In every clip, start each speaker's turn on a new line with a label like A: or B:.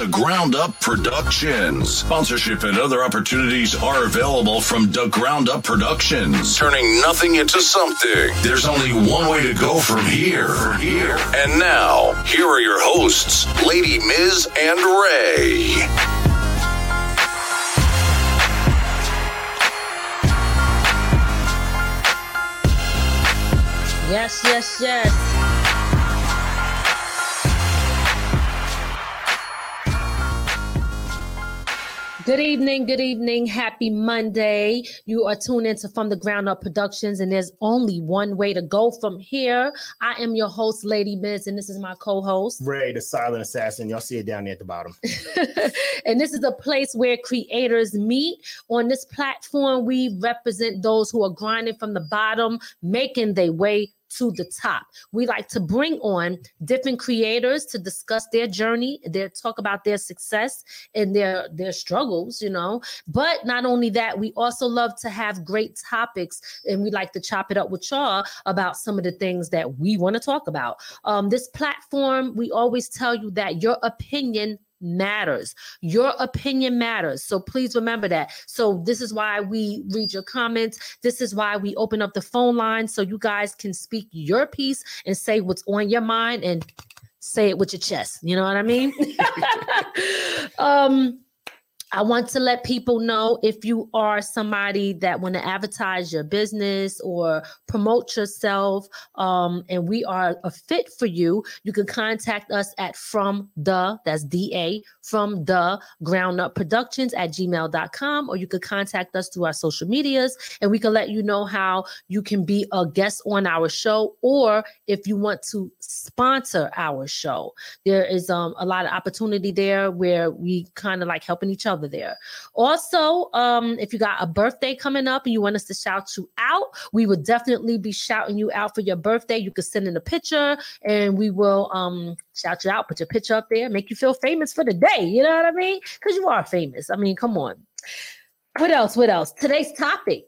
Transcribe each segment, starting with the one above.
A: the Ground Up Productions. Sponsorship and other opportunities are available from the Ground Up Productions. Turning nothing into something. There's only one way to go from here. From here. And now, here are your hosts, Lady Miz and Ray.
B: Yes, yes, yes. Good evening, good evening. Happy Monday. You are tuned into From the Ground Up Productions, and there's only one way to go from here. I am your host, Lady Miz, and this is my co-host.
C: Ray, the silent assassin. Y'all see it down there at the bottom.
B: and this is a place where creators meet. On this platform, we represent those who are grinding from the bottom, making their way to the top. We like to bring on different creators to discuss their journey, their talk about their success and their their struggles, you know. But not only that, we also love to have great topics and we like to chop it up with y'all about some of the things that we want to talk about. Um, this platform, we always tell you that your opinion matters. Your opinion matters. So please remember that. So this is why we read your comments. This is why we open up the phone line so you guys can speak your piece and say what's on your mind and say it with your chest. You know what I mean? um I want to let people know if you are somebody that want to advertise your business or promote yourself, um, and we are a fit for you, you can contact us at from the that's da from the ground up productions at gmail.com or you could contact us through our social medias and we can let you know how you can be a guest on our show or if you want to sponsor our show. There is um, a lot of opportunity there where we kind of like helping each other there. Also, um, if you got a birthday coming up and you want us to shout you out, we would definitely be shouting you out for your birthday. You could send in a picture and we will um shout you out, put your picture up there, make you feel famous for the day. You know what I mean? Because you are famous. I mean, come on. What else? What else? Today's topic.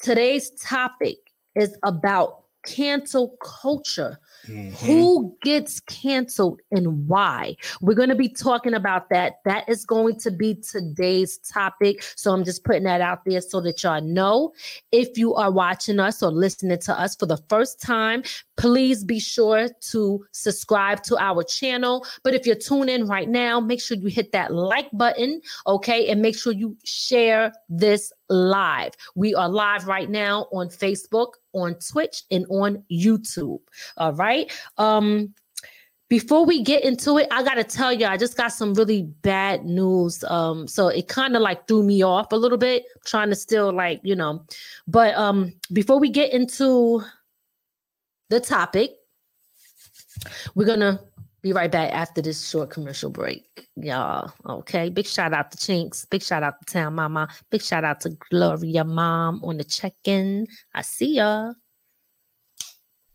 B: Today's topic is about cancel culture.
C: Mm-hmm.
B: Who gets canceled and why? We're going to be talking about that. That is going to be today's topic. So I'm just putting that out there so that y'all know. If you are watching us or listening to us for the first time, please be sure to subscribe to our channel. But if you're tuning in right now, make sure you hit that like button, okay? And make sure you share this live. We are live right now on Facebook, on Twitch, and on YouTube. All right. Um, before we get into it, I gotta tell you, I just got some really bad news. Um, so it kind of like threw me off a little bit, trying to still like, you know, but um before we get into the topic, we're gonna be right back after this short commercial break, y'all. Okay. Big shout out to Chinks. Big shout out to Town Mama. Big shout out to Gloria Mom on the check in. I see ya.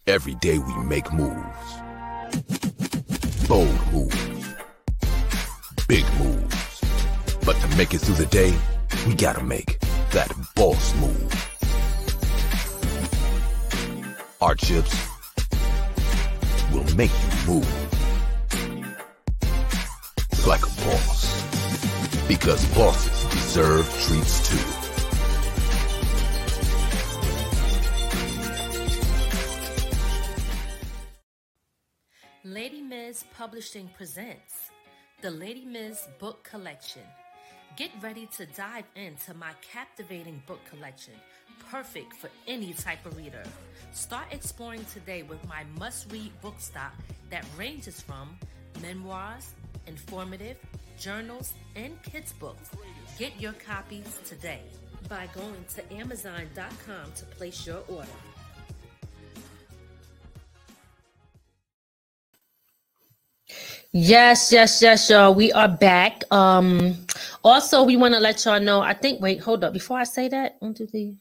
D: Every day we make moves. Bold moves. Big moves. But to make it through the day, we gotta make that boss move. Our chips will make you move. Like a boss. Because bosses deserve treats too.
B: Lady Miz Publishing presents the Lady Miz Book Collection. Get ready to dive into my captivating book collection, perfect for any type of reader. Start exploring today with my must read book stock that ranges from memoirs, informative, journals, and kids books. Get your copies today by going to Amazon.com to place your order. Yes, yes, yes, y'all. We are back. Um, also, we want to let y'all know. I think. Wait, hold up. Before I say that, one, two, three.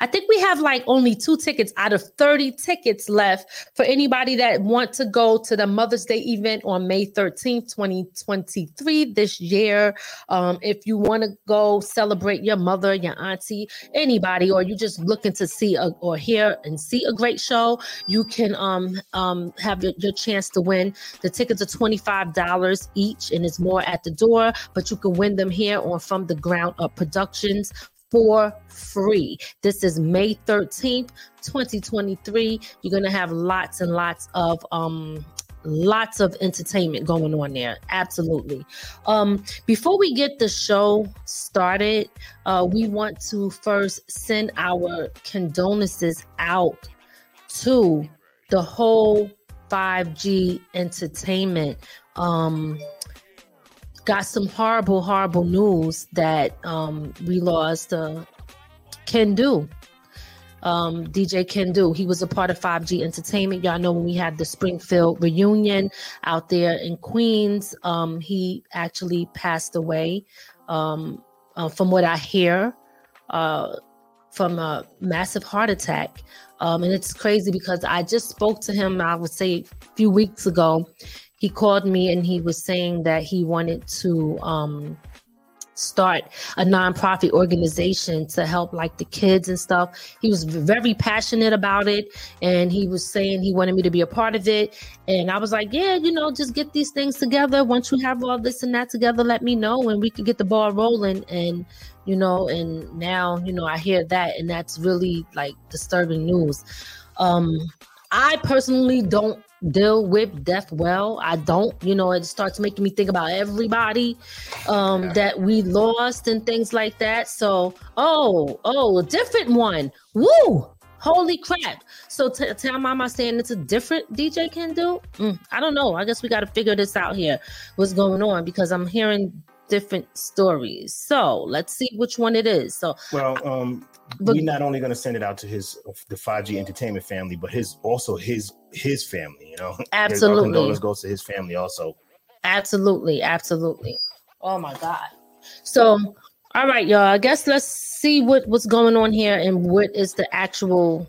B: I think we have like only two tickets out of 30 tickets left for anybody that want to go to the Mother's Day event on May 13th, 2023 this year. Um, if you want to go celebrate your mother, your auntie, anybody, or you just looking to see a, or hear and see a great show, you can um, um, have your, your chance to win. The tickets are $25 each and it's more at the door, but you can win them here on From the Ground Up Productions for free. This is May 13th, 2023. You're going to have lots and lots of um lots of entertainment going on there absolutely um before we get the show started uh we want to first send our condolences out to the whole 5g entertainment um got some horrible, horrible news that um, we lost uh, Ken Do. Um, DJ Ken Do. He was a part of 5G Entertainment. Y'all know when we had the Springfield reunion out there in Queens, um, he actually passed away. Um, uh, from what I hear, uh, from a massive heart attack. Um, and it's crazy because I just spoke to him, I would say a few weeks ago, he called me and he was saying that he wanted to um, start a nonprofit organization to help like the kids and stuff. He was very passionate about it and he was saying he wanted me to be a part of it. And I was like, yeah, you know, just get these things together. Once you have all this and that together, let me know and we could get the ball rolling. And, you know, and now, you know, I hear that and that's really like disturbing news. Um, I personally don't deal with death well. I don't, you know, it starts making me think about everybody um, yeah. that we lost and things like that. So, oh, oh, a different one. Woo! Holy crap. So t- tell mama saying it's a different DJ Ken Do. Mm, I don't know. I guess we got to figure this out here. What's going on? Because I'm hearing different stories. So let's see which one it is. So,
C: well, um, but, we're not only going to send it out to his the 5G entertainment family, but his also his his family. You know,
B: absolutely.
C: Condolence goes to his family also.
B: Absolutely, absolutely. Oh my god. So, all right, y'all. I guess let's see what what's going on here and what is the actual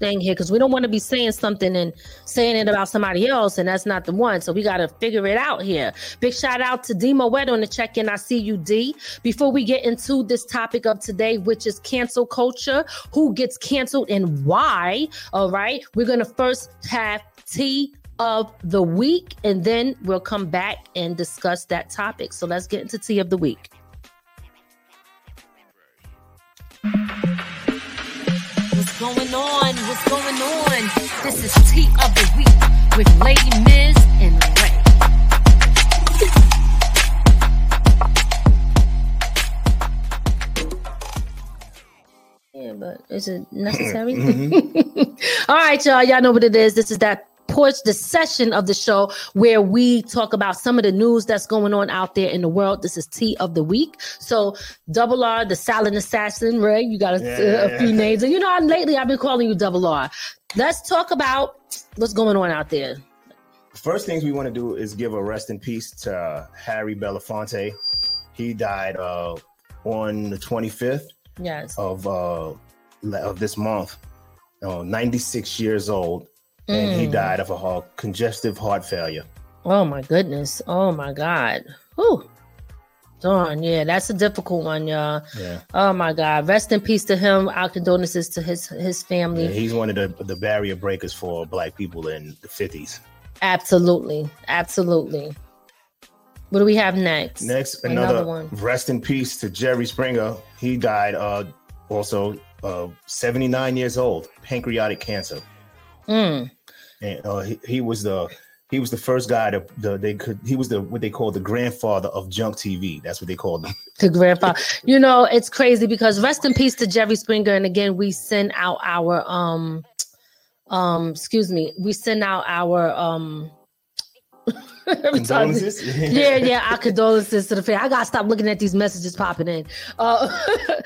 B: thing here because we don't want to be saying something and saying it about somebody else and that's not the one. So we got to figure it out here. Big shout out to D Moet on the check in. I see you, D. Before we get into this topic of today, which is cancel culture, who gets canceled and why? All right, we're gonna first have T of the week and then we'll come back and discuss that topic. So let's get into tea of the week. Going on? What's going on? This is Tea of the Week with Lady Miz and Ray. Yeah, but is it necessary? Mm-hmm. All right, y'all. Y'all know what it is. This is that porch, the session of the show where we talk about some of the news that's going on out there in the world. This is Tea of the Week. So, Double R, the silent assassin, Ray, you got a, yeah, a, a few names. And you know, lately I've been calling you Double R. Let's talk about what's going on out there.
C: First things we want to do is give a rest in peace to Harry Belafonte. He died uh, on the 25th
B: yes.
C: of uh, of this month. Uh, 96 years old and he mm. died of a heart, congestive heart failure.
B: Oh my goodness! Oh my God! Whew. Darn, yeah, that's a difficult one, y'all.
C: Yeah.
B: Oh my God! Rest in peace to him. Our condolences to his his family. Yeah,
C: he's one of the the barrier breakers for Black people in the fifties.
B: Absolutely, absolutely. What do we have next?
C: Next, another, another, one. Rest in peace to Jerry Springer. He died uh, also uh, 79 years old, pancreatic cancer.
B: Mm
C: and uh, he, he was the he was the first guy to the, they could he was the what they call the grandfather of junk TV. That's what they called him.
B: The grandfather. you know, it's crazy because rest in peace to Jerry Springer. And again, we send out our um um excuse me, we send out our um Every time- yeah, yeah. Our condolences to the family. I gotta stop looking at these messages popping in. Uh,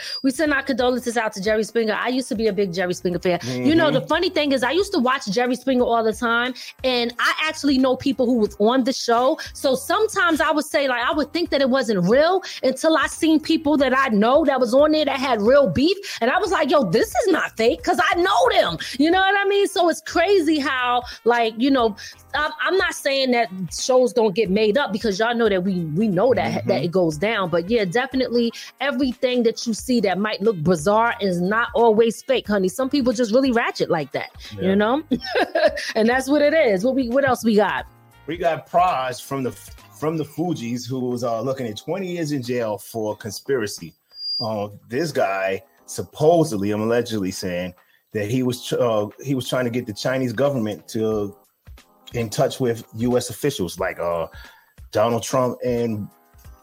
B: we send our condolences out to Jerry Springer. I used to be a big Jerry Springer fan. You know, the funny thing is, I used to watch Jerry Springer all the time, and I actually know people who was on the show. So sometimes I would say, like, I would think that it wasn't real until I seen people that I know that was on there that had real beef, and I was like, yo, this is not fake because I know them. You know what I mean? So it's crazy how, like, you know, I'm, I'm not saying that shows don't get made up because y'all know that we we know that that it goes down. But yeah, definitely everything that you see that might look bizarre is not always fake, honey. Some people just really ratchet like that,
C: Yeah.
B: you know. and that's what it is. What we what else we got?
C: We got Pras from the from the Fugees who was uh, looking at 20 years in jail for conspiracy. Uh, this guy supposedly, I'm allegedly saying that he was uh, he was trying to get the Chinese government to in touch with U.S. officials like uh, Donald Trump and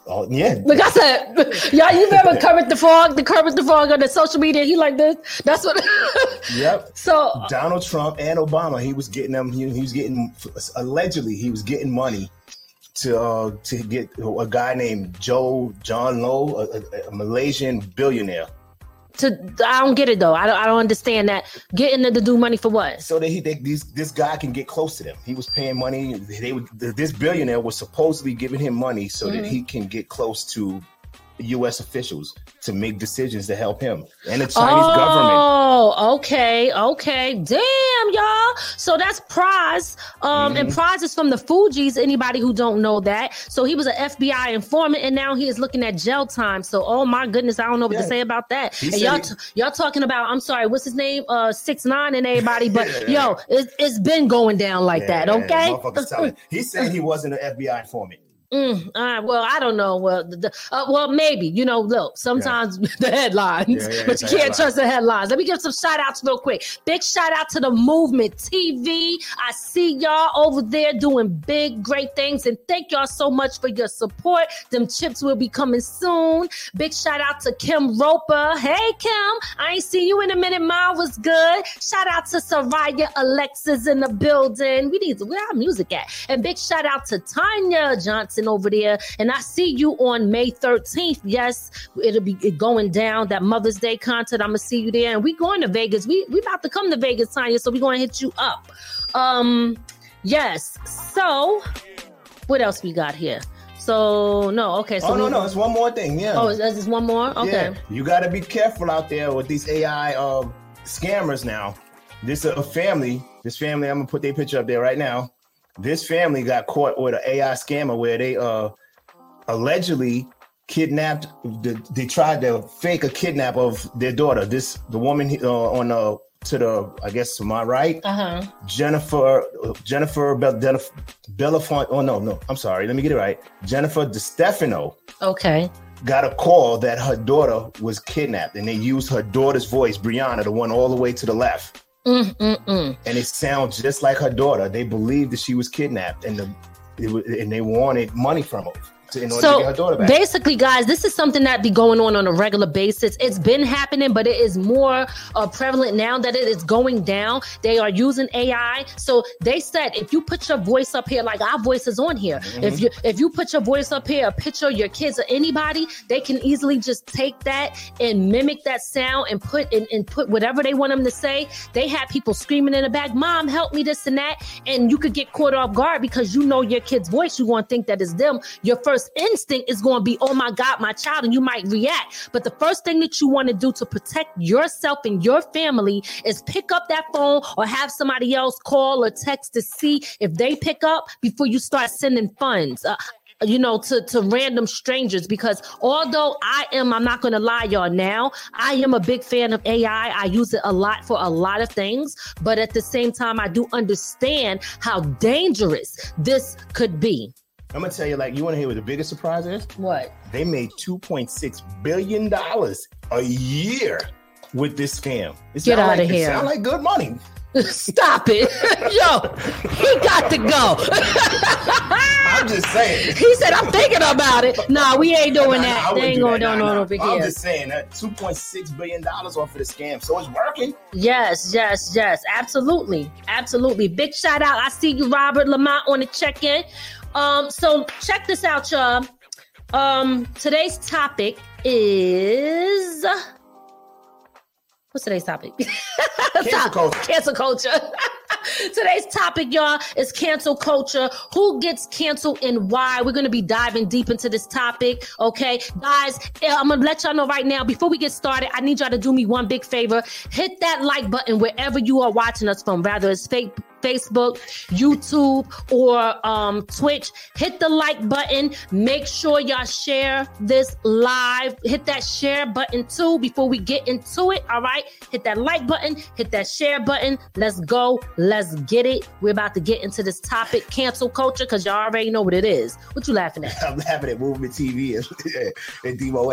C: uh, yeah,
B: Like I said, y'all, you remember Kermit the Frog, the Kermit the Frog on the social media? He like this. That's what.
C: yep.
B: so
C: Donald Trump and Obama, he was getting them. He, he was getting allegedly he was getting money to uh, to get a guy named Joe Jho Low, a, a, a Malaysian billionaire,
B: to I don't get it though. I don't I don't understand that. Getting them to do money for what?
C: so that he they, these this guy can get close to them. He was paying money. They would this billionaire was supposedly giving him money so that mm-hmm. he can get close to U.S. officials to make decisions to help him and the Chinese government.
B: Oh, okay, okay. Damn, y'all. So that's Pras. Um, and
C: Mm-hmm.
B: Pras is from the Fugees. Anybody who don't know that. So he was an FBI informant, and now he is looking at jail time. So, oh my goodness, I don't know what to say about that.
C: He
B: And y'all, t- y'all talking about? I'm sorry, what's his name? Uh, six nine and everybody. But yo, it, it's been going down like that. Okay.
C: He said he wasn't an FBI informant.
B: Mm, all right, well, I don't know. Well, the, uh, well, maybe you know. Look, sometimes the headlines,
C: Yeah, yeah,
B: but you can't
C: headline.
B: trust the headlines. Let me give some shout outs real quick. Big shout out to the Movement TV. I see y'all over there doing big, great things, and thank y'all so much for your support. Them chips will be coming soon. Big shout out to Kim Roper. Hey, Kim, I ain't seen you in a minute. Mine was good. Shout out to Soraya Alexis in the building. We need to where our music at? And big shout out to Tanya Johnson over there. And I see you on May 13th. Yes, it'll be going down that Mother's Day concert. I'm gonna see you there. And we going to Vegas. We we about to come to Vegas, Tanya. So we gonna hit you up. Um, yes. So what else we got here? So no, okay. So
C: oh no,
B: we-
C: no, it's one more thing. Yeah.
B: Oh, is is this one more? Okay.
C: Yeah, you got to be careful out there with these AI uh, scammers now. This a family. This family, I'm gonna put their picture up there right now. This family got caught with an AI scammer where they uh allegedly kidnapped. The, they tried to fake a kidnap of their daughter. This the woman uh, on the to the I guess to my right,
B: Uh huh.
C: Jennifer Jennifer Bel- Oh no, no, I'm sorry. Let me get it right. Jennifer DeStefano
B: Okay.
C: got a call that her daughter was kidnapped and they used her daughter's voice, Brianna, the one all the way to the left.
B: Mm, mm, mm.
C: And it sounds just like her daughter. They believed that she was kidnapped and the and they wanted money from her to, in order to get her daughter
B: So
C: back.
B: basically, guys, this is something that be going on on a regular basis. It's been happening, but it is more uh, prevalent now that it is going down. They are using AI. So they said if you put your voice up here, like our voice is on here,
C: Mm-hmm.
B: if you if you put your voice up here, a picture of your kids or anybody, they can easily just take that and mimic that sound and put and, and put whatever they want them to say. They had people screaming in the back, "Mom, help me!" This and that, and you could get caught off guard because you know your kid's voice. You want to think that is them. Your first instinct is going to be, "Oh my God, my child," and you might react. But the first thing that you want to do to protect yourself and your family is pick up that phone or have somebody else call or text to see if they pick up before you start sending funds. Uh, you know, to, to random strangers because although I am, I'm not going to lie, y'all, now, I am a big fan of AI. I use it a lot for a lot of things, but at the same time, I do understand how dangerous this could be.
C: I'm gonna tell you, like, you want to hear what the biggest surprise is?
B: What?
C: They made 2.6 billion dollars a year with this scam. It
B: Get out
C: like,
B: here.
C: It sound like good money.
B: Stop it. Yo, he got to go.
C: I'm just saying.
B: he said, I'm thinking about it. Nah, we ain't doing
C: Nah, nah,
B: that. They ain't going down
C: Nah,
B: on over
C: I'm just saying that 2.6 billion dollars off of the scam, so it's working.
B: Yes, yes, yes, absolutely, absolutely. Big shout out. I see you, Robert Lamont, on the check in. Um, so check this out, y'all. Um, today's topic is what's today's topic?
C: Cancel culture.
B: Cancel culture. Today's topic, y'all, is cancel culture. Who gets canceled and why? We're going to be diving deep into this topic. Okay, guys, I'm going to let y'all know right now. Before we get started, I need y'all to do me one big favor. Hit that like button wherever you are watching us from, rather it's fake Facebook, YouTube, or um, Twitch. Hit the like button. Make sure y'all share this live. Hit that share button too before we get into it. All right. Hit that like button. Hit that share button. Let's go. Let's get it. We're about to get into this topic, cancel culture, because y'all already know what it is. What you laughing at?
C: I'm laughing at Movement TV and, and Demo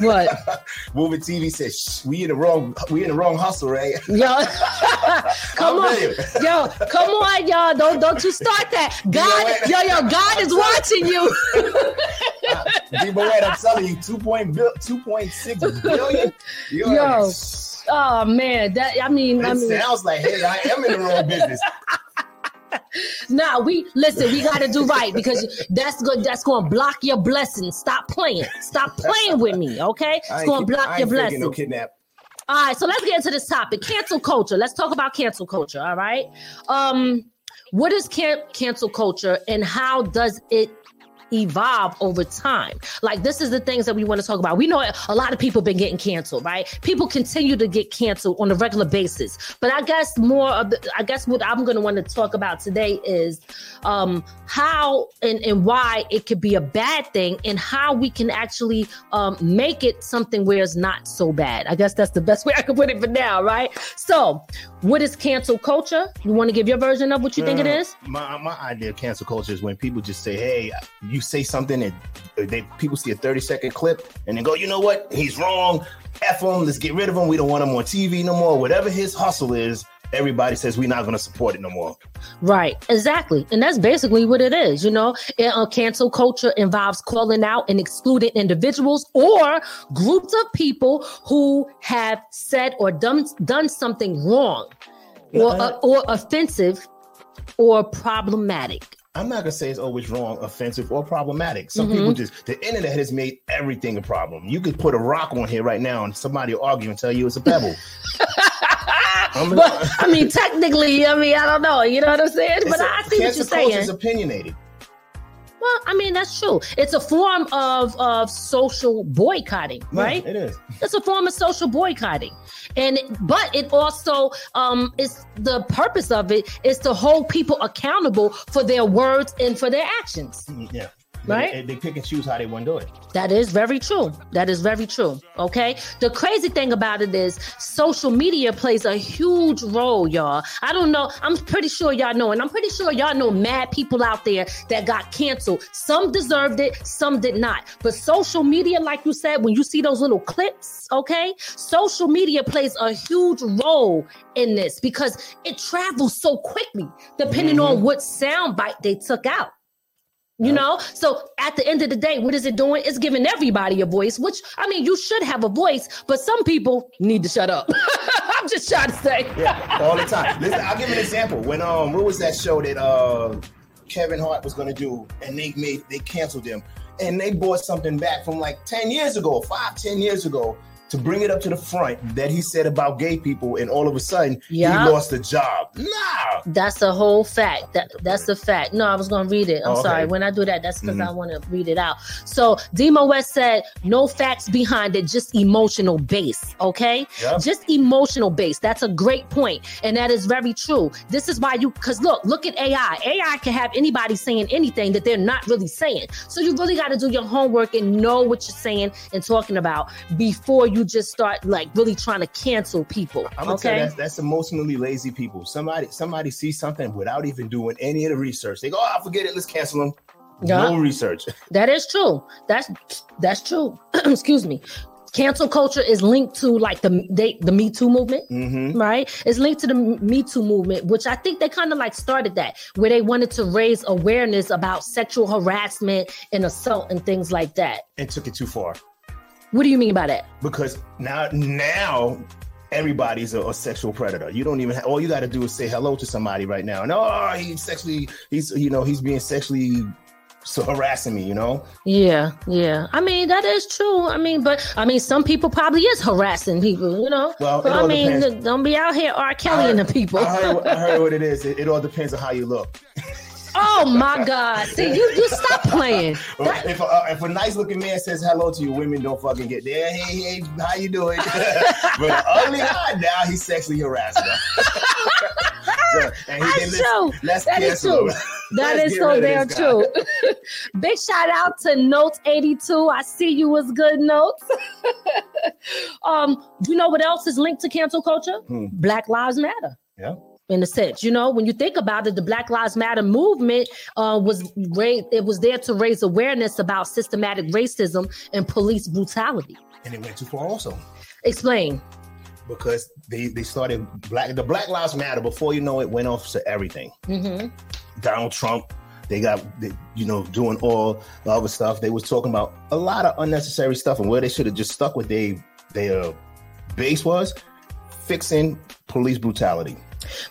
B: What?
C: Movement TV says we in the wrong we in the wrong hustle, right?
B: Yo, come on, yo, come on, y'all! Don't don't you start that. God, yo, yo, God is watching you.
C: Demo I'm telling you, 2.6 billion. You're
B: Yo.
C: like,
B: Oh man, that I mean, I
C: it
B: mean,
C: sounds like, hey, I am in the wrong business.
B: nah, we listen. We got to do right because that's good. That's going to block your blessings. Stop playing. Stop playing with me, okay? It's going to block
C: I
B: your blessings.
C: no kidnap.
B: All right, so let's get into this topic: cancel culture. Let's talk about cancel culture. All right, um, what is can- cancel culture, and how does it evolve over time? Like this is the things that we want to talk about. We know a lot of people been getting canceled, right? People continue to get canceled on a regular basis. But I guess more of the, I guess what I'm going to want to talk about today is um, how and, and why it could be a bad thing and how we can actually um, make it something where it's not so bad. I guess that's the best way I can put it for now, right? So, what is cancel culture? You want to give your version of what you think it
C: Uh. My my idea of cancel culture is when people just say, "Hey, you say something," and they people see a thirty second clip and they go, "You know what? He's wrong. F him. Let's get rid of him. We don't want him on TV no more. Whatever his hustle is." Everybody says we're not going to support it no more.
B: Right, exactly. And that's basically what it is. You know, And, uh, cancel culture involves calling out and excluding individuals or groups of people who have said or done, done something wrong or, uh, or offensive or problematic.
C: I'm not gonna say it's always wrong, offensive, or problematic. Some
B: Mhm.
C: people just the internet has made everything a problem. You could put a rock on here right now, and somebody will argue and tell you it's a pebble.
B: But I mean, technically, I mean, I don't know. You know what I'm saying? But
C: a-
B: I see what you're saying.
C: is opinionated.
B: Well, I mean, that's true. It's a form of of social boycotting,
C: Yeah,
B: right?
C: it is.
B: It's a form of social boycotting, and but it also um is the purpose of it is to hold people accountable for their words and for their actions.
C: Yeah.
B: Right?
C: They, they pick and choose how they want to do it.
B: That is very true. That is very true. Okay. The crazy thing about it is social media plays a huge role, y'all. I don't know. I'm pretty sure y'all know, and I'm pretty sure y'all know mad people out there that got canceled. Some deserved it, some did not. But social media, like you said, when you see those little clips, okay, social media plays a huge role in this because it travels so quickly, depending on mm-hmm. what sound bite they took out. You know, so at the end of the day, what is it doing? It's giving everybody a voice, which I mean, you should have a voice, but some people need to shut up. I'm just trying to say.
C: Yeah, all the time. Listen, I'll give an example. When um, what was that show that uh Kevin Hart was gonna do, and they made they canceled him, and they bought something back from like ten years ago, five, ten years ago, to bring it up to the front that he said about gay people, and all of a sudden
B: Yeah.
C: he lost a job. Nah,
B: That's a whole fact. That that's a fact. No, I was gonna read it. I'm
C: Oh, okay.
B: sorry. When I do that, that's because
C: Mhm.
B: I want to read it out. So Demo West said, no facts behind it, just emotional base. Okay,
C: Yeah.
B: just emotional base. That's a great point, and that is very true. This is why you, because look, look at AI. AI can have anybody saying anything that they're not really saying. So you really got to do your homework and know what you're saying and talking about before you just start like really trying to cancel people.
C: I'm gonna you
B: okay.
C: that's, that's emotionally lazy people. Somebody somebody sees something without even doing any of the research. They go, oh, forget it, let's cancel them.
B: Yeah.
C: No research.
B: That is true. That's that's true. Excuse me. Cancel culture is linked to like the they, the Me Too movement,
C: hmm
B: right? It's linked to the Me Too movement, which I think they kind of like started that, where they wanted to raise awareness about sexual harassment and assault and things like that.
C: And took it too far.
B: What do you mean by that?
C: because now now everybody's a, a sexual predator. You don't even have, all you got to do is say hello to somebody right now. and oh, he's sexually he's you know he's being sexually so harassing me, you know?
B: Yeah, yeah. I mean, that is true. I mean, but I mean, some people probably is harassing people, you know?
C: Well,
B: but I mean,
C: depends.
B: don't be out here R. Kelly and the people.
C: I heard, I heard what it is. It, it all depends on how you look.
B: oh my God. See, you you stop playing. That-
C: if, a, if a nice looking man says hello to you, women don't fucking get there. Hey, hey, how you doing? but an ugly guy, now he's sexually harassing her. So, and he
B: true.
C: let's, let's
B: That is true.
C: him.
B: That
C: Let's
B: is so damn true. Big shout out to Notes 82. I see you was good notes. um, you know what else is linked to cancel culture?
C: Hmm.
B: Black Lives Matter.
C: Yeah.
B: In a sense, you know, when you think about it, the Black Lives Matter movement uh, was raised, it was there to raise awareness about systematic racism and police brutality.
C: And it went too far also.
B: Explain.
C: Because they, they started black the Black Lives Matter before you know it went off to everything.
B: hmm
C: Donald Trump. They got, they, you know, doing all the other stuff. They was talking about a lot of unnecessary stuff, and where they should have just stuck with they their base was fixing police brutality.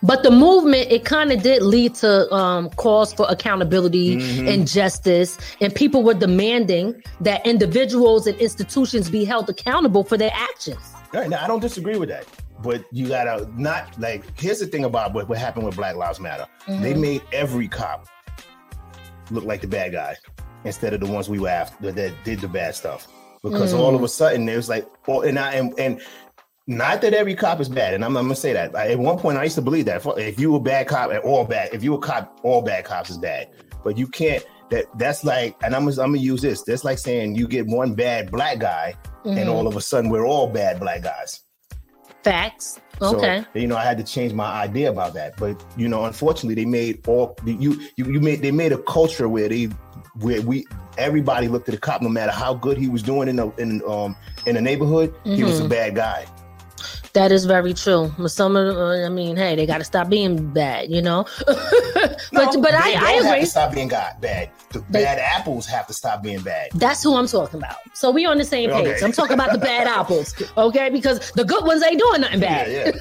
B: But the movement, it kind of did lead to um, calls for accountability
C: Mhm.
B: and justice, and people were demanding that individuals and institutions be held accountable for their actions.
C: All right, now I don't disagree with that, but you gotta not like. Here's the thing about what, what happened with Black Lives Matter. They
B: Mhm.
C: made every cop look like the bad guy instead of the ones we were after that did the bad stuff. Because
B: Mm.
C: all of a sudden it was like, oh, and I and, and not that every cop is bad, and I'm, I'm gonna say that. At one point, I used to believe that if, if you were a bad cop, at all bad. If you were a cop, all bad cops is bad. But you can't. That that's like, and I'm I'm gonna use this. That's like saying you get one bad black guy,
B: Mhm.
C: and all of a sudden we're all bad black guys.
B: Facts. Okay.
C: So, you know, I had to change my idea about that. But you know, unfortunately, they made all you you you made they made a culture where they where we everybody looked at the cop no matter how good he was doing in the in um in the neighborhood, he was a
B: Mhm.
C: bad guy.
B: That is very true. But some of, them, I mean, hey, they got to stop being bad, you know. but
C: No,
B: but I, I
C: have
B: agree.
C: to stop being God, bad. The
B: They-
C: bad apples have to stop being bad.
B: That's who I'm talking about. So we on the same page.
C: Okay.
B: I'm talking about the bad apples, okay? Because the good ones ain't doing nothing bad.
C: Yeah,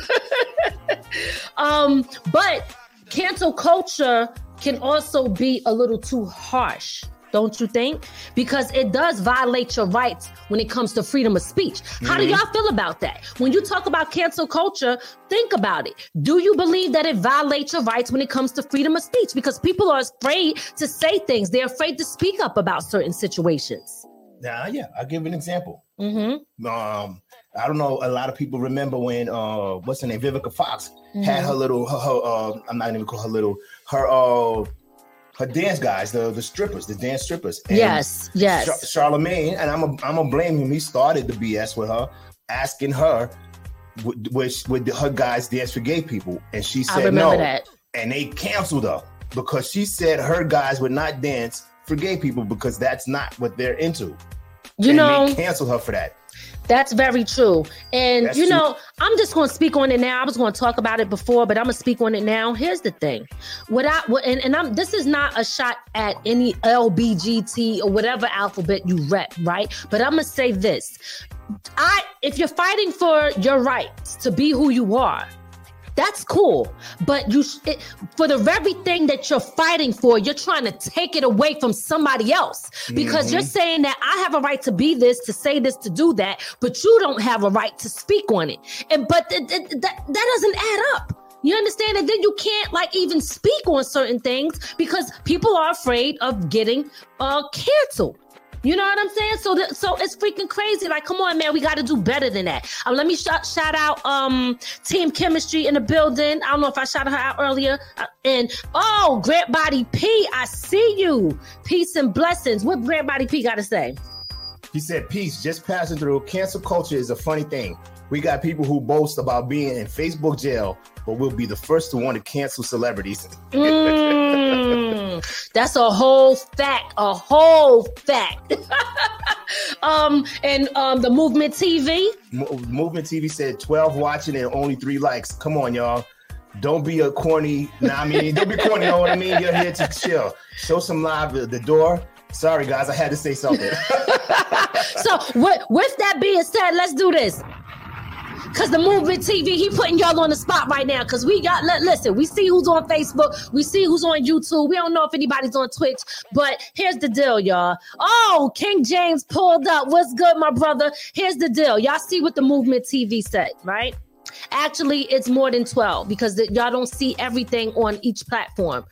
C: yeah.
B: Um, but cancel culture can also be a little too harsh, don't you think? Because it does violate your rights when it comes to freedom of speech. How do
C: Mhm.
B: y'all feel about that? When you talk about cancel culture, think about it. Do you believe that it violates your rights when it comes to freedom of speech? Because people are afraid to say things, they're afraid to speak up about certain situations.
C: Now, yeah, I'll give an example.
B: Mm-hmm.
C: Um, I don't know. A lot of people remember when uh, what's her name, Vivica Fox, had her little. Her, her uh, I'm not even going to call her little. Her uh, her dance guys, the the strippers, the dance strippers. And
B: Yes, yes.
C: Char- Charlemagne, and I'm a, I'm gonna blame him. He started the BS with her, asking her, would, would, would her guys dance for gay people, and she said no,
B: that.
C: and they canceled her because she said her guys would not dance for gay people because that's not what they're into.
B: You
C: and
B: know,
C: they canceled her for that.
B: That's very true. And
C: That's
B: you
C: true.
B: know, I'm just going to speak on it now. I was going to talk about it before, but I'm going to speak on it now. Here's the thing. What I what, and, and I'm this is not a shot at any LBGT or whatever alphabet you rep, right? But I'm going to say this. I if you're fighting for your rights to be who you are, that's cool. But you, it, for the very thing that you're fighting for, you're trying to take it away from somebody else because you're saying that I have a right to be this, to say this, to do that, but you don't have a right to speak on it. And but th- th- th- that doesn't add up. You understand? And then you can't like even speak on certain things because people are afraid of getting uh canceled. You know what I'm saying? So, so it's freaking crazy. Like, come on, man, we got to do better than that. Um, let me shout shout out um Team Chemistry in the building. I don't know if I shouted her out earlier. Uh, and oh, Grant Body P, I see you. Peace and blessings. What Grant Body P got to say?
C: He said, Peace, just passing through. Cancel culture is a funny thing. We got people who boast about being in Facebook jail, but we'll be the first to want to cancel celebrities.
B: Mm, that's a whole fact. A whole fact. um, and um, the Movement TV.
C: Mo- Movement TV said 12 watching and only three likes. Come on, y'all. Don't be a corny. Nah, I mean, don't be corny. You know what I mean? You're here to chill. Show some live at the door. Sorry, guys, I had to say something.
B: So, with, with that being said, let's do this. Cause the movement TV, he putting y'all on the spot right now. Cause we got let, listen, we see who's on Facebook, we see who's on YouTube. We don't know if anybody's on Twitch, but here's the deal, y'all. Oh, King James pulled up. What's good, my brother? Here's the deal. Y'all see what the movement TV said, right? Actually, it's more than 12 because the, y'all don't see everything on each platform.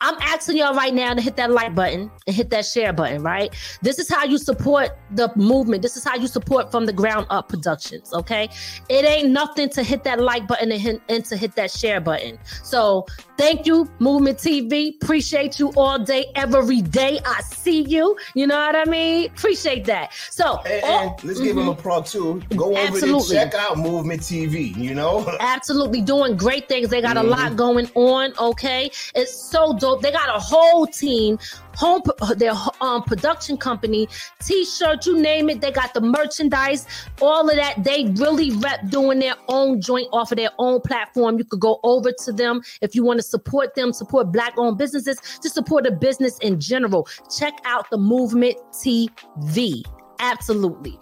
B: I'm asking y'all right now to hit that like button and hit that share button, right? This is how you support the movement. This is how you support from the ground up productions, okay? It ain't nothing to hit that like button and, hit, and to hit that share button. So thank you, Movement TV. Appreciate you all day, every day. I see you. You know what I mean? Appreciate that. So
C: and, oh, let's mm-hmm. give them a plug too. Go over Absolutely. there, check out Movement TV. You know,
B: absolutely doing great things. They got mm-hmm. a lot going on. Okay, it's so dope they got a whole team, home their um, production company, t-shirt, you name it. They got the merchandise, all of that. They really rep doing their own joint off of their own platform. You could go over to them if you want to support them, support black-owned businesses, to support a business in general. Check out the Movement TV. Absolutely.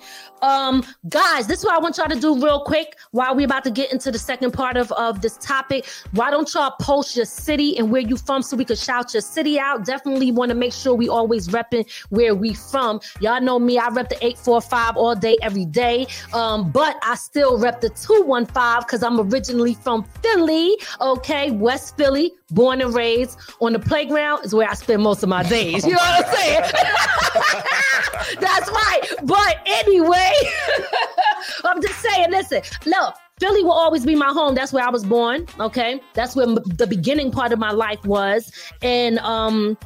B: Um, guys, this is what I want y'all to do real quick while we're about to get into the second part of, of this topic. Why don't y'all post your city and where you from so we could shout your city out? Definitely want to make sure we always repping where we from. Y'all know me, I rep the 845 all day, every day. Um, but I still rep the 215 because I'm originally from Philly, okay, West Philly, born and raised. On the playground is where I spend most of my days. You know what I'm saying? That's right. But anyway, I'm just saying, listen, look, Philly will always be my home. That's where I was born. Okay. That's where m- the beginning part of my life was. And um,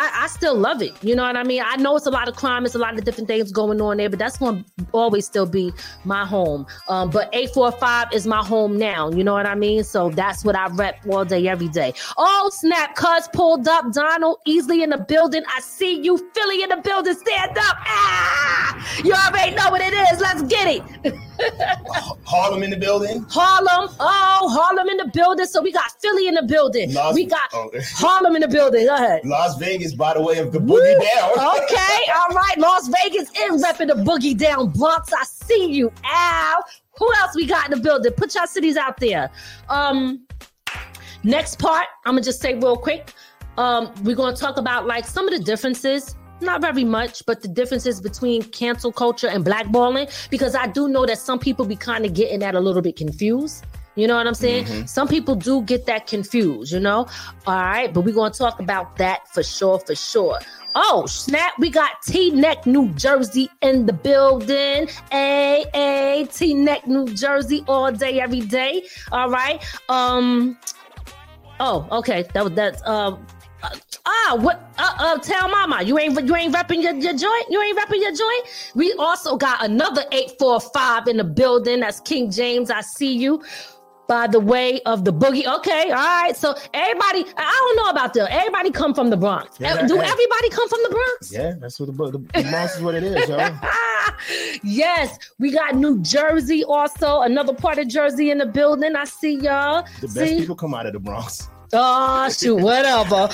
B: I, I, still love it. You know what I mean? I know it's a lot of crime, it's a lot of different things going on there, but that's going to always still be my home. Um, but 845 is my home now. You know what I mean? So that's what I rep all day, every day. Oh, snap, cuz pulled up. Donald Easley in the building. I see you, Philly in the building. Stand up. Ah! You already know what it is. Let's get it.
C: Harlem in the building.
B: Harlem. Oh, Harlem in the building. So we got Philly in the building. Las, we got oh. Harlem in the building. Go ahead.
C: Las Vegas by the way of the boogie down.
B: okay, all right. Las Vegas is repping the boogie down. Bronx, I see you. Al. Who else we got in the building? Put your cities out there. Um, next part, I'm gonna just say real quick. Um, we're gonna talk about like some of the differences not very much, but the differences between cancel culture and blackballing, because I do know that some people be kind of getting that a little bit confused. You know what I'm saying? Mm-hmm. Some people do get that confused, you know? All right, but we're going to talk about that for sure, for sure. Oh, snap, we got Teaneck, New Jersey in the building. A A Teaneck, New Jersey all day, every day. All right. Um, oh, okay. That was that's um uh, ah, what? Uh, uh, tell mama you ain't you ain't repping your, your joint. You ain't repping your joint. We also got another eight four five in the building. That's King James. I see you. By the way of the boogie. Okay, all right. So everybody, I don't know about them. Everybody come from the Bronx. Yeah, uh, Do everybody come from the Bronx?
C: Yeah, that's what the, the, the Bronx is. What it is, yo.
B: yes, we got New Jersey also. Another part of Jersey in the building. I see y'all.
C: The best see? people come out of the Bronx.
B: Oh shoot, whatever.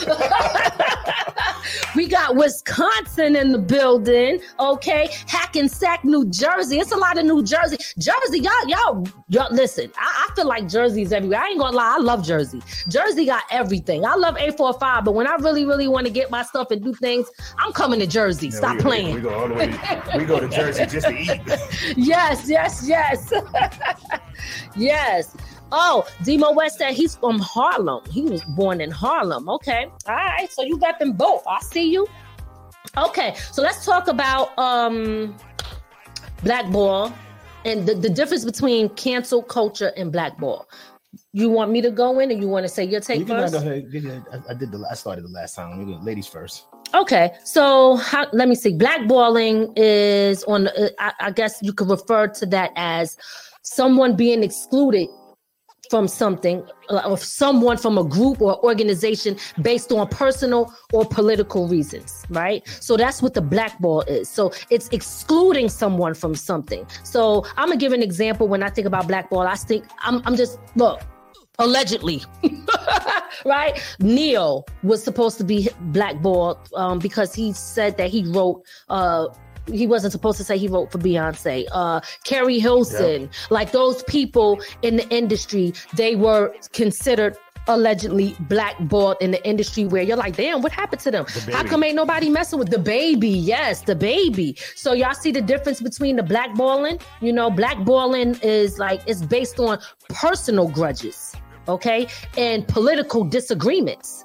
B: we got Wisconsin in the building. Okay, Hackensack, New Jersey. It's a lot of New Jersey. Jersey, y'all, y'all, y'all listen. I, I feel like Jersey's everywhere. I ain't gonna lie, I love Jersey. Jersey got everything. I love A45, but when I really, really want to get my stuff and do things, I'm coming to Jersey. Yeah, Stop
C: we,
B: playing.
C: We go all the way. we go to Jersey just to eat.
B: yes, yes, yes, yes. Oh, Demo West said he's from Harlem. He was born in Harlem. Okay. All right. So you got them both. I see you. Okay. So let's talk about um blackball and the, the difference between cancel culture and blackball. You want me to go in, or you want to say your take you first?
C: Go ahead. I, I did the. I started the last time. Ladies first.
B: Okay, so how, let me see. Blackballing is on. Uh, I, I guess you could refer to that as someone being excluded from something uh, or someone from a group or organization based on personal or political reasons, right? So that's what the blackball is. So it's excluding someone from something. So I'm gonna give an example when I think about blackball. I think I'm, I'm just look allegedly right Ne-Yo was supposed to be blackballed um, because he said that he wrote uh, he wasn't supposed to say he wrote for Beyonce. Uh, Keri Hilson, like those people in the industry, they were considered allegedly blackballed in the industry where you're like, damn, what happened to them? The How come ain't nobody messing with the baby? Yes, the baby. So y'all see the difference between the blackballing? You know, blackballing is like it's based on personal grudges, okay, and political disagreements.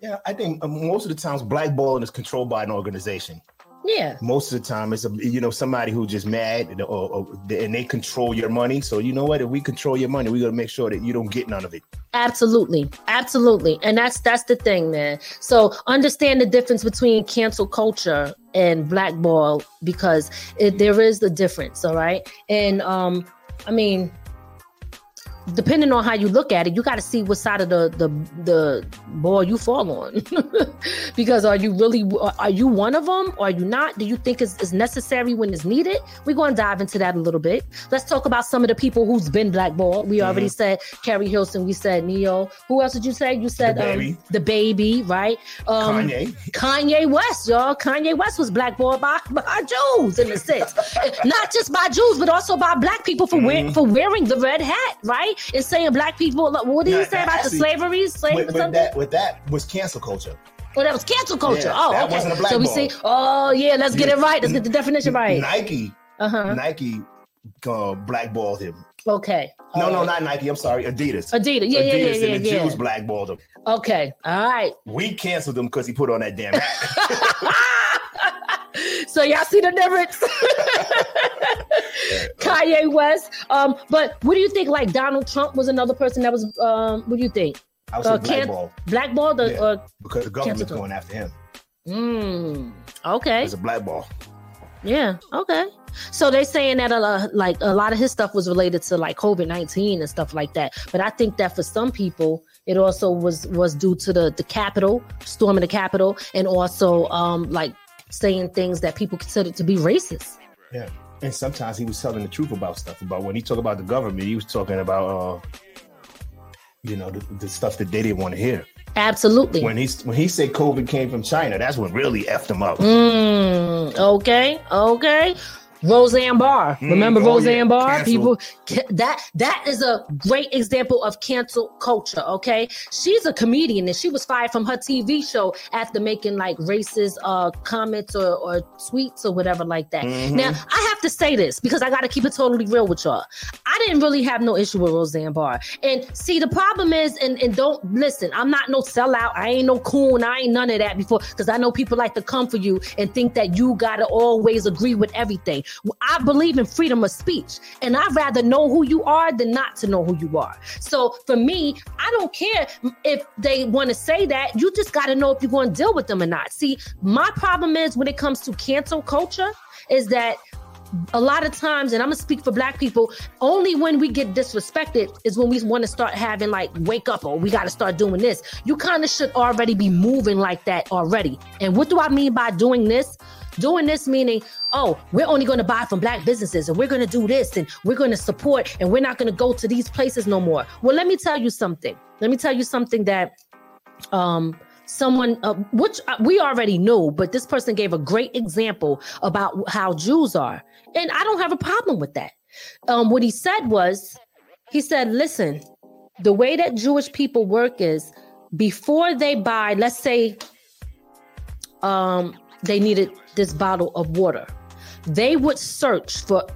C: Yeah, I think uh, most of the times blackballing is controlled by an organization.
B: Yeah.
C: Most of the time, it's a you know somebody who's just mad or, or, and they control your money. So you know what? If we control your money, we got to make sure that you don't get none of it.
B: Absolutely, absolutely, and that's that's the thing, man. So understand the difference between cancel culture and blackball because it, there is the difference. All right, and um, I mean, depending on how you look at it, you got to see what side of the the the ball you fall on. because are you really are you one of them or are you not? Do you think it's, it's necessary when it's needed? We're going to dive into that a little bit. Let's talk about some of the people who's been blackballed. We mm-hmm. already said Keri Hilson. We said Ne-Yo. Who else did you say? You said
C: DaBaby,
B: um, DaBaby right?
C: Um, Kanye.
B: Kanye West, y'all. Kanye West was blackballed by, by Jews in a sense, not just by Jews, but also by black people for mm-hmm. wearing for wearing the red hat, right? Is saying black people. What did he say about the slavery? Slavery.
C: With, with that, with that was cancel culture.
B: Oh, that was cancel culture.
C: Yeah,
B: oh, okay. so we see. Oh, yeah. Let's get it right. Let's get the definition right.
C: Nike. Uh-huh. Nike uh, blackballed him.
B: Okay.
C: No, All no, right. not Nike. I'm sorry, Adidas.
B: Adidas. Yeah, Adidas yeah, yeah, yeah.
C: And the
B: yeah.
C: Jews blackballed him.
B: Okay. All right.
C: We canceled him because he put on that damn hat.
B: so y'all see the difference? Kanye West. Um, but what do you think? Like Donald Trump was another person that was. Um, what do you think?
C: I was uh, blackball.
B: Blackball, the, yeah, uh,
C: because the government's going after him.
B: Mm, okay.
C: It's a blackball.
B: Yeah. Okay. So they're saying that a lot, like a lot of his stuff was related to like COVID nineteen and stuff like that. But I think that for some people, it also was was due to the the Capitol storming the Capitol, and also um like saying things that people consider to be racist.
C: Yeah. And sometimes he was telling the truth about stuff. About when he talked about the government, he was talking about, uh, you know, the, the stuff that they didn't want to hear.
B: Absolutely.
C: When he when he said COVID came from China, that's what really effed him up.
B: Mm, okay, okay. Roseanne Barr. Mm, Remember oh, Roseanne yeah. Barr? Cancel. People that that is a great example of cancel culture. Okay, she's a comedian and she was fired from her TV show after making like racist uh comments or, or tweets or whatever like that. Mm-hmm. Now I have to say this because I got to keep it totally real with y'all. I didn't really have no issue with Roseanne Barr. And see, the problem is, and, and don't listen. I'm not no sellout. I ain't no coon. I ain't none of that before because I know people like to come for you and think that you gotta always agree with everything. I believe in freedom of speech, and I'd rather know who you are than not to know who you are. So for me, I don't care if they want to say that. You just got to know if you're going to deal with them or not. See, my problem is when it comes to cancel culture, is that a lot of times, and I'm gonna speak for black people, only when we get disrespected is when we want to start having like wake up or we got to start doing this. You kind of should already be moving like that already. And what do I mean by doing this? Doing this meaning, oh, we're only going to buy from black businesses and we're going to do this and we're going to support and we're not going to go to these places no more. Well, let me tell you something. Let me tell you something that um someone uh, which uh, we already knew but this person gave a great example about how jews are and i don't have a problem with that um, what he said was he said listen the way that jewish people work is before they buy let's say um, they needed this bottle of water. They would search for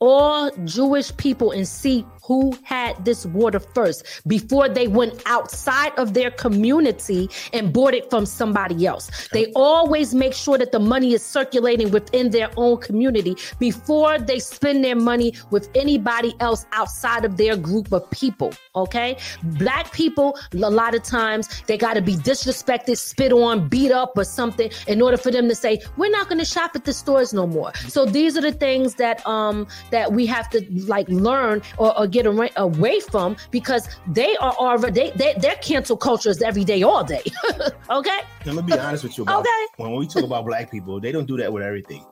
B: all Jewish people and see who had this water first before they went outside of their community and bought it from somebody else. They always make sure that the money is circulating within their own community before they spend their money with anybody else outside of their group of people. Okay. Black people, a lot of times, they got to be disrespected, spit on, beat up, or something in order for them to say, we're not going to shop at the stores no more. So these are the things that, um, that we have to like learn or, or get get away from because they are already they, they their cancel culture is every day, all day. okay.
C: Let me be honest with you. About, okay. When we talk about black people, they don't do that with everything.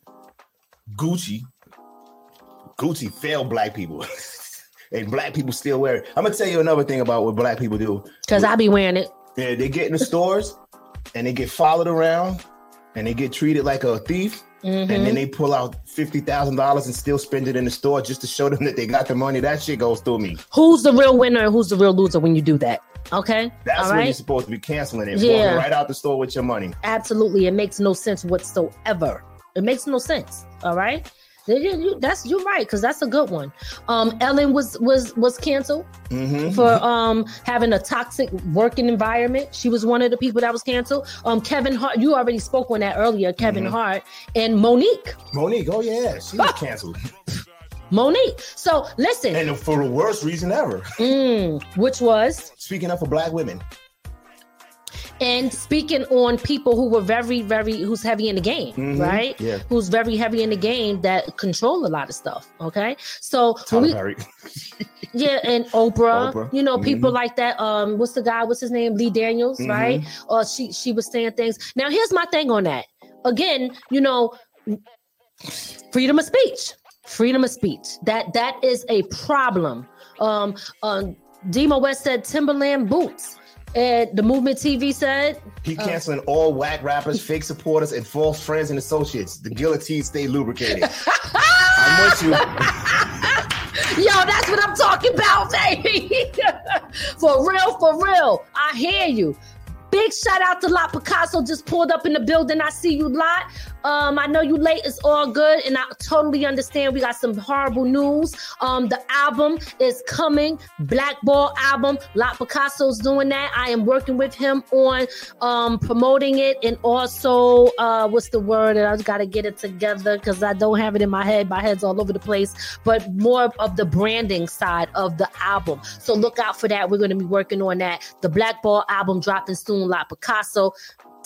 C: Gucci, Gucci failed black people. and black people still wear it. I'm gonna tell you another thing about what black people do.
B: Cause I be wearing it.
C: Yeah, they get in the stores and they get followed around and they get treated like a thief and then mm-hmm. they pull out fifty thousand dollars and still spend it in the store just to show them that they got the money. That shit goes through me.
B: Who's the real winner and who's the real loser when you do that? Okay.
C: That's
B: All
C: when
B: right.
C: you're supposed to be canceling it.
B: Yeah.
C: Walking right out the store with your money.
B: Absolutely. It makes no sense whatsoever. It makes no sense. All right. That's you're right because that's a good one. Um, Ellen was was was canceled
C: hmm
B: for um having a toxic working environment. She was one of the people that was canceled. Um, Kevin Hart, you already spoke on that earlier. Kevin
C: Mhm.
B: Hart and Mo'Nique,
C: Mo'Nique, oh yeah, she was canceled,
B: Mo'Nique. So listen,
C: and for the worst reason ever.
B: mm, which was
C: Speaking up for black women,
B: and speaking on people who were very very who's heavy in the game,
C: Mhm.
B: right?
C: Yeah,
B: Who's very heavy in the game that control a lot of stuff. Okay, so we, Yeah, and Oprah,
C: Oprah.
B: you know,
C: Mhm.
B: people like that. Um, what's the guy? What's his name? Lee Daniels,
C: Mhm.
B: right? Or she she was saying things. Now, here's my thing on that. Again, you know, freedom of speech. Freedom of speech. That that is a problem. Um, um, Demo West said Timberland boots. And the movement TV said
C: He
B: Uh.
C: canceling all whack rappers, fake supporters, and false friends and associates. The guillotine stay lubricated. I'm with you.
B: Yo, that's what I'm talking about, baby. for real, for real. I hear you. Big shout out to Lot Picasso. Just pulled up in the building. I see you, Lot. Um, I know you late. It's all good, and I totally understand. We got some horrible news. Um, the album is coming. Blackball album. Lot Picasso's doing that. I am working with him on um promoting it, and also uh, what's the word? And I just got to get it together because I don't have it in my head. My head's all over the place. But more of the branding side of the album. So look out for that. We're going to be working on that. The Blackball album dropping soon. Lot Picasso.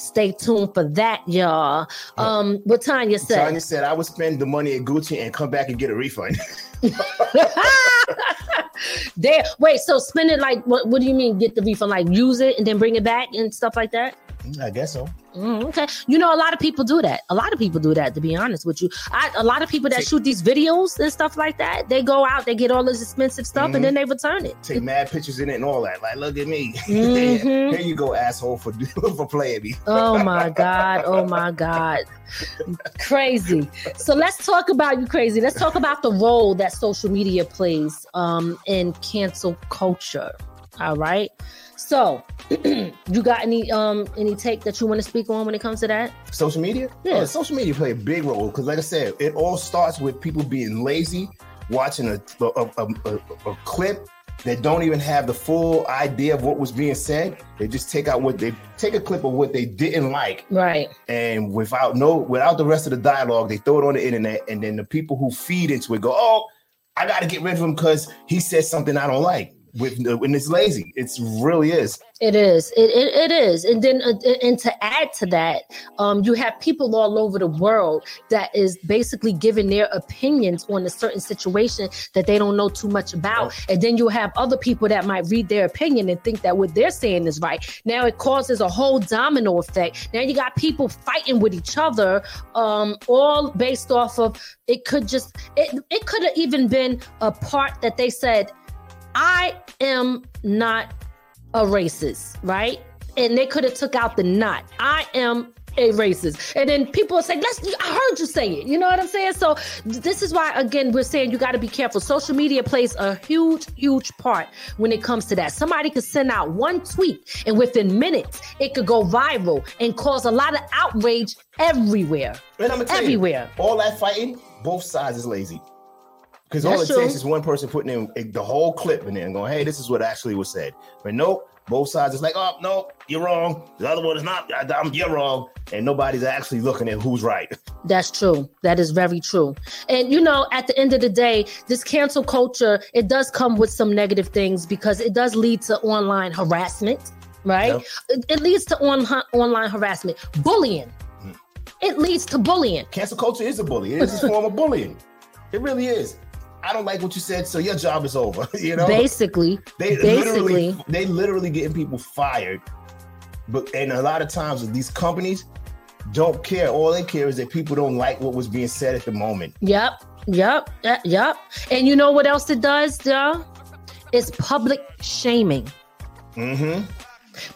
B: Stay tuned for that, y'all. Um, what Tanya said.
C: Tanya said I would spend the money at Gucci and come back and get a refund.
B: there. Wait, so spend it like what? What do you mean? Get the refund? Like use it and then bring it back and stuff like that?
C: I guess so.
B: Mm, okay, you know a lot of people do that. A lot of people do that. To be honest with you, I, a lot of people that
C: Take-
B: shoot these videos and stuff like that, they go out, they get all this expensive stuff,
C: Mhm.
B: and then they return it.
C: Take mad pictures in it and all that. Like, look at me.
B: Mhm.
C: Here you go, asshole, for for playing me.
B: Oh my God. Oh my God. Crazy. So let's talk about you crazy. Let's talk about the role that social media plays um, in cancel culture. All right. So you got any um any take that you want to speak on when it comes to that?
C: Social media?
B: Yeah.
C: Oh, social media play a big role because, like I said, it all starts with people being lazy, watching a a, a, a, a clip that don't even have the full idea of what was being said. They just take out what they take a clip of what they didn't like,
B: Right.
C: and without no without the rest of the dialogue, they throw it on the internet, and then the people who feed into it go, "Oh, I got to get rid of him because he said something I don't like." With when it's lazy, it's really is.
B: It is. It, it, it is. And then, uh, and to add to that, um, you have people all over the world that is basically giving their opinions on a certain situation that they don't know too much about. And then you have other people that might read their opinion and think that what they're saying is right. Now it causes a whole domino effect. Now you got people fighting with each other, um, all based off of it could just, it, it could have even been a part that they said, I am not a racist, right? And they could have took out the not. I am a racist. And then people are saying, let's I heard you say it. You know what I'm saying? So this is why again we're saying you got to be careful. Social media plays a huge, huge part when it comes to that. Somebody could send out one tweet and within minutes it could go viral and cause a lot of outrage everywhere.
C: And I'm
B: Everywhere.
C: You, all that fighting, both sides is lazy. Because all it
B: true.
C: takes is one person putting in the whole clip in there and going, "Hey, this is what actually was said." But nope, both sides is like, "Oh no, you're wrong." The other one is not. I, I'm, you're wrong, and nobody's actually looking at who's right.
B: That's true. That is very true. And you know, at the end of the day, this cancel culture, it does come with some negative things because it does lead to online harassment, right?
C: Yep.
B: It, it leads to on, online harassment, bullying.
C: Mm.
B: It leads to bullying.
C: Cancel culture is a bully. It is a form of bullying. It really is. I don't like what you said, so your job is over. you know,
B: Basically,
C: they
B: basically,
C: literally they literally getting people fired. But and a lot of times these companies don't care. All they care is that people don't like what was being said at the moment.
B: Yep, yep, yep, yep. And you know what else it does, y'all? It's public shaming.
C: Mm-hmm.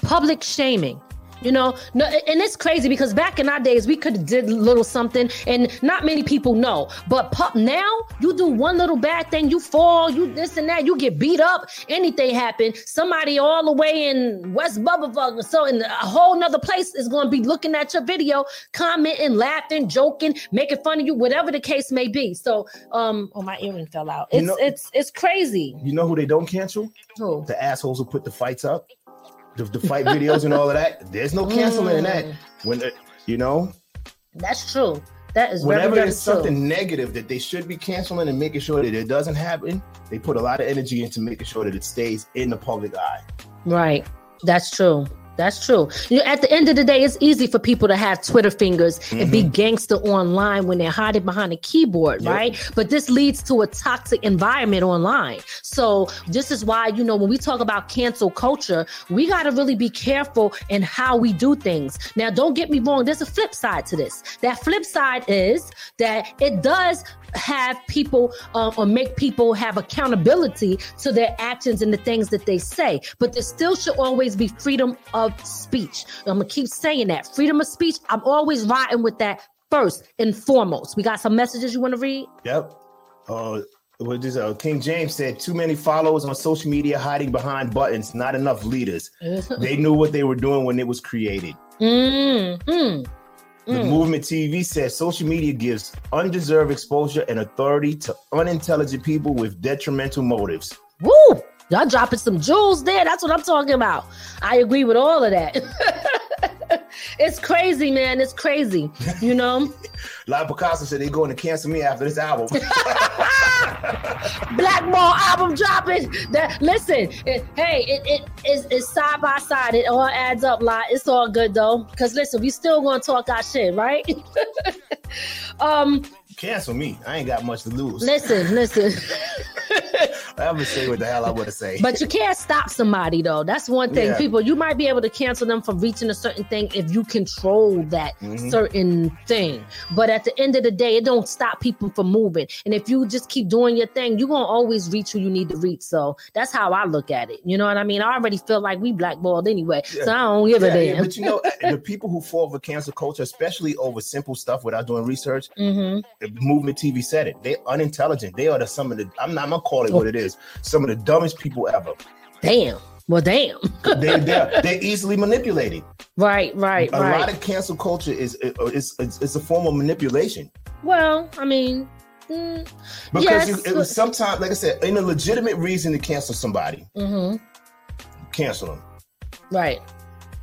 B: Public shaming. You know, no, and it's crazy because back in our days we could have did little something, and not many people know. But pup, now you do one little bad thing, you fall, you this and that, you get beat up, anything happen. Somebody all the way in West Bubblefuck, so in a whole nother place is going to be looking at your video, commenting, laughing, joking, making fun of you, whatever the case may be. So, um, oh my earring fell out. It's
C: You know-
B: it's it's crazy.
C: You know who they don't cancel?
B: Who?
C: The assholes who put the fights up, the, the fight videos and all of that. There's no canceling in that.
B: Mm.
C: When uh, you know,
B: That's true. That is very,
C: whenever
B: very
C: there's
B: true.
C: something negative that they should be canceling and making sure that it doesn't happen, they put a lot of energy into making sure that it stays in the public eye.
B: Right. That's true. That's true. You know, at the end of the day, it's easy for people to have Twitter fingers and be mm-hmm. gangster online when they're hiding behind a keyboard,
C: Yep.
B: right? But this leads to a toxic environment online. So this is why, you know, when we talk about cancel culture, we got to really be careful in how we do things. Now, don't get me wrong, there's a flip side to this. That flip side is that it does have people um, or make people have accountability to their actions and the things that they say. But there still should always be freedom of speech. I'm gonna keep saying that freedom of speech. I'm always riding with that first and foremost. We got some messages you want to read.
C: Yep. Uh, what is uh, King James said? Too many followers on social media hiding behind buttons. Not enough leaders. They knew what they were doing when it was created.
B: mm, mm.
C: The
B: Mm.
C: Movement TV says social media gives undeserved exposure and authority to unintelligent people with detrimental motives.
B: Woo! Y'all dropping some jewels there. That's what I'm talking about. I agree with all of that. it's crazy, man. It's crazy. You know,
C: La Picasso said they're going to cancel me after this album.
B: Black Ball album dropping. That listen, it, hey, it, it is side by side. It all adds up. Lot. It's all good though. Cause listen, we still gonna talk our shit, right? um,
C: cancel me. I ain't got much to lose.
B: listen, listen.
C: I'm gonna say what the hell I want to say.
B: But you can't stop somebody though. That's one thing.
C: Yeah.
B: People, you might be able to cancel them for reaching a certain thing if you control that
C: Mhm.
B: certain thing. But at the end of the day, it don't stop people from moving. And if you just keep doing your thing, you're gonna always reach who you need to reach. So that's how I look at it. You know what I mean? I already feel like we blackballed anyway. So I don't give
C: yeah,
B: a
C: yeah,
B: damn.
C: but you know, the people who fall for cancel culture, especially over simple stuff without doing research,
B: hmm
C: the movement TV said it. They're unintelligent. They are the some of the. I'm not. I'm gonna call it what it is. Some of the dumbest people ever.
B: Damn. Well, damn.
C: They, they're they're easily manipulated.
B: right, right,
C: A
B: right.
C: lot of cancel culture is is is, a form of manipulation
B: well, I mean, mm,
C: because
B: Yes.
C: you, it was sometimes, like I said, in a legitimate reason to cancel somebody,
B: mhm,
C: cancel them.
B: right.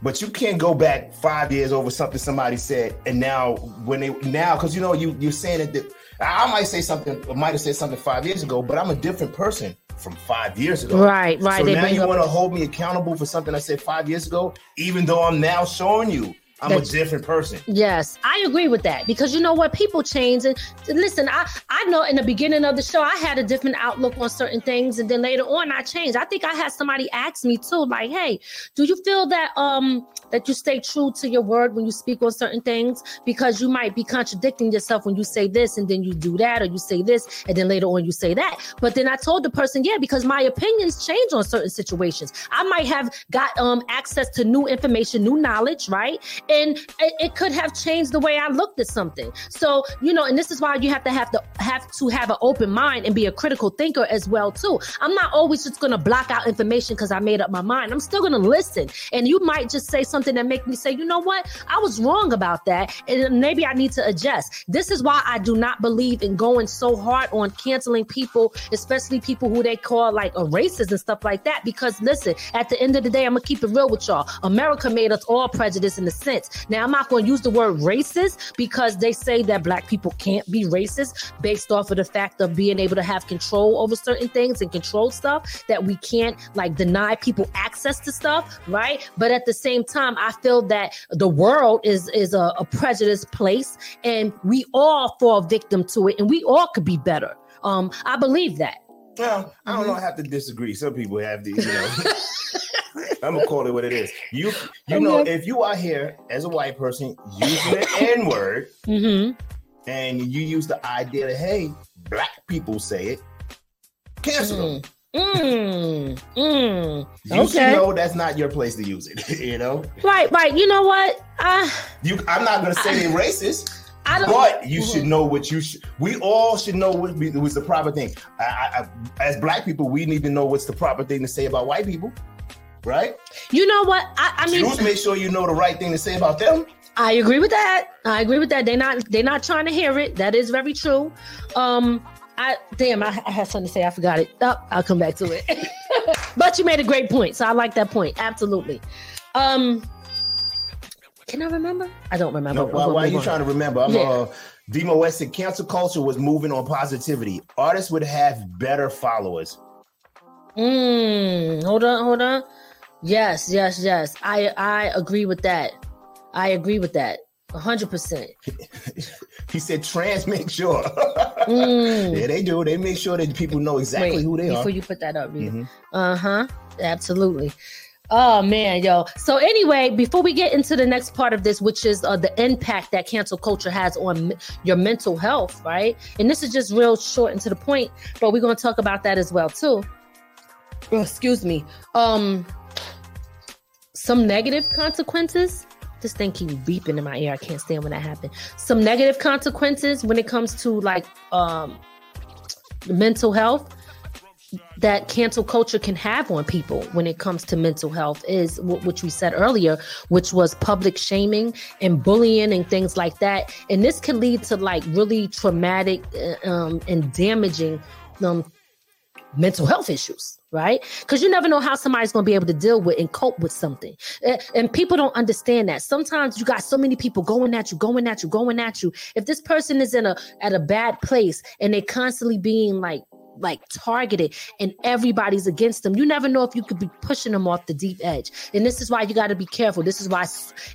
C: But you can't go back five years over something somebody said, and now when they now because you know you you're saying it. That, I might say something, I might have said something five years ago, but I'm a different person from five years ago.
B: Right, right.
C: So now you want to hold me accountable for something I said five years ago, even though I'm now showing you I'm a different person.
B: Yes, I agree with that because you know what? People change. And listen, I, I know in the beginning of the show, I had a different outlook on certain things. And then later on, I changed. I think I had somebody ask me too, like, hey, do you feel that um that you stay true to your word when you speak on certain things? Because you might be contradicting yourself when you say this and then you do that, or you say this and then later on you say that. But then I told the person, yeah, because my opinions change on certain situations. I might have got um access to new information, new knowledge, right? And it, it could have changed the way I looked at something. So you know, and this is why you have to have to have to have an open mind and be a critical thinker as well too. I'm not always just gonna block out information because I made up my mind. I'm still gonna listen, and you might just say something that make me say, you know what, I was wrong about that, and maybe I need to adjust. This is why I do not believe in going so hard on canceling people, especially people who they call like a racist and stuff like that. Because listen, at the end of the day, I'm gonna keep it real with y'all. America made us all prejudiced in the sense. Now, I'm not going to use the word racist because they say that black people can't be racist based off of the fact of being able to have control over certain things and control stuff that we can't like deny people access to stuff, right? But at the same time, I feel that the world is is a, a prejudiced place and we all fall victim to it and we all could be better. Um, I believe that.
C: Well, I
B: Mm-hmm.
C: don't know. I have to disagree. Some people have these, you know. I'm gonna call it what it is. You, you know, if you are here as a white person using the N word,
B: hmm
C: and you use the idea that hey, black people say it, cancel them.
B: Mm, mm,
C: You
B: okay.
C: know that's not your place to use it. you know,
B: Right, right. You know what? I,
C: you. I'm not gonna say they're racist.
B: I don't.
C: But you should know what you should. We all should know what be- was the proper thing. I, I, I, as black people, we need to know what's the proper thing to say about white people, right?
B: You know what? I, I mean,
C: Jews make sure you know the right thing to say about them.
B: I agree with that. I agree with that. They're not. They're not trying to hear it. That is very true. Um, I damn. I, I had something to say. I forgot it. Oh, I'll come back to it. but you made a great point, so I like that point. Absolutely. Um, can I remember? I don't remember.
C: No, why, why are you
B: on.
C: trying to remember? I'm
B: Yeah.
C: uh, Demo West said cancel culture was moving on positivity. Artists would have better followers.
B: Mm, hold on, hold on. Yes, yes, yes. I I agree with that. I agree with that. Hundred percent.
C: He said trans make sure.
B: Mm.
C: yeah, they do. They make sure that people know exactly
B: Wait,
C: who they
B: before
C: are.
B: Before you put that up, Rita.
C: Mhm.
B: Uh huh. Absolutely. Oh man, yo. So anyway, before we get into the next part of this, which is uh, the impact that cancel culture has on m- your mental health, right? And this is just real short and to the point, but we're going to talk about that as well too. Oh, excuse me. Um, some negative consequences. This thing keeps beeping in my ear. I can't stand when that happens. Some negative consequences when it comes to like um mental health that cancel culture can have on people when it comes to mental health is wh- which we said earlier which was public shaming and bullying and things like that. And this can lead to like really traumatic uh, um, and damaging um, mental health issues right? Because you never know how somebody's going to be able to deal with and cope with something. And people don't understand that. Sometimes you got so many people going at you going at you going at you. If this person is in a at a bad place and they're constantly being like like targeted and everybody's against them. You never know if you could be pushing them off the deep edge. And this is why you got to be careful. This is why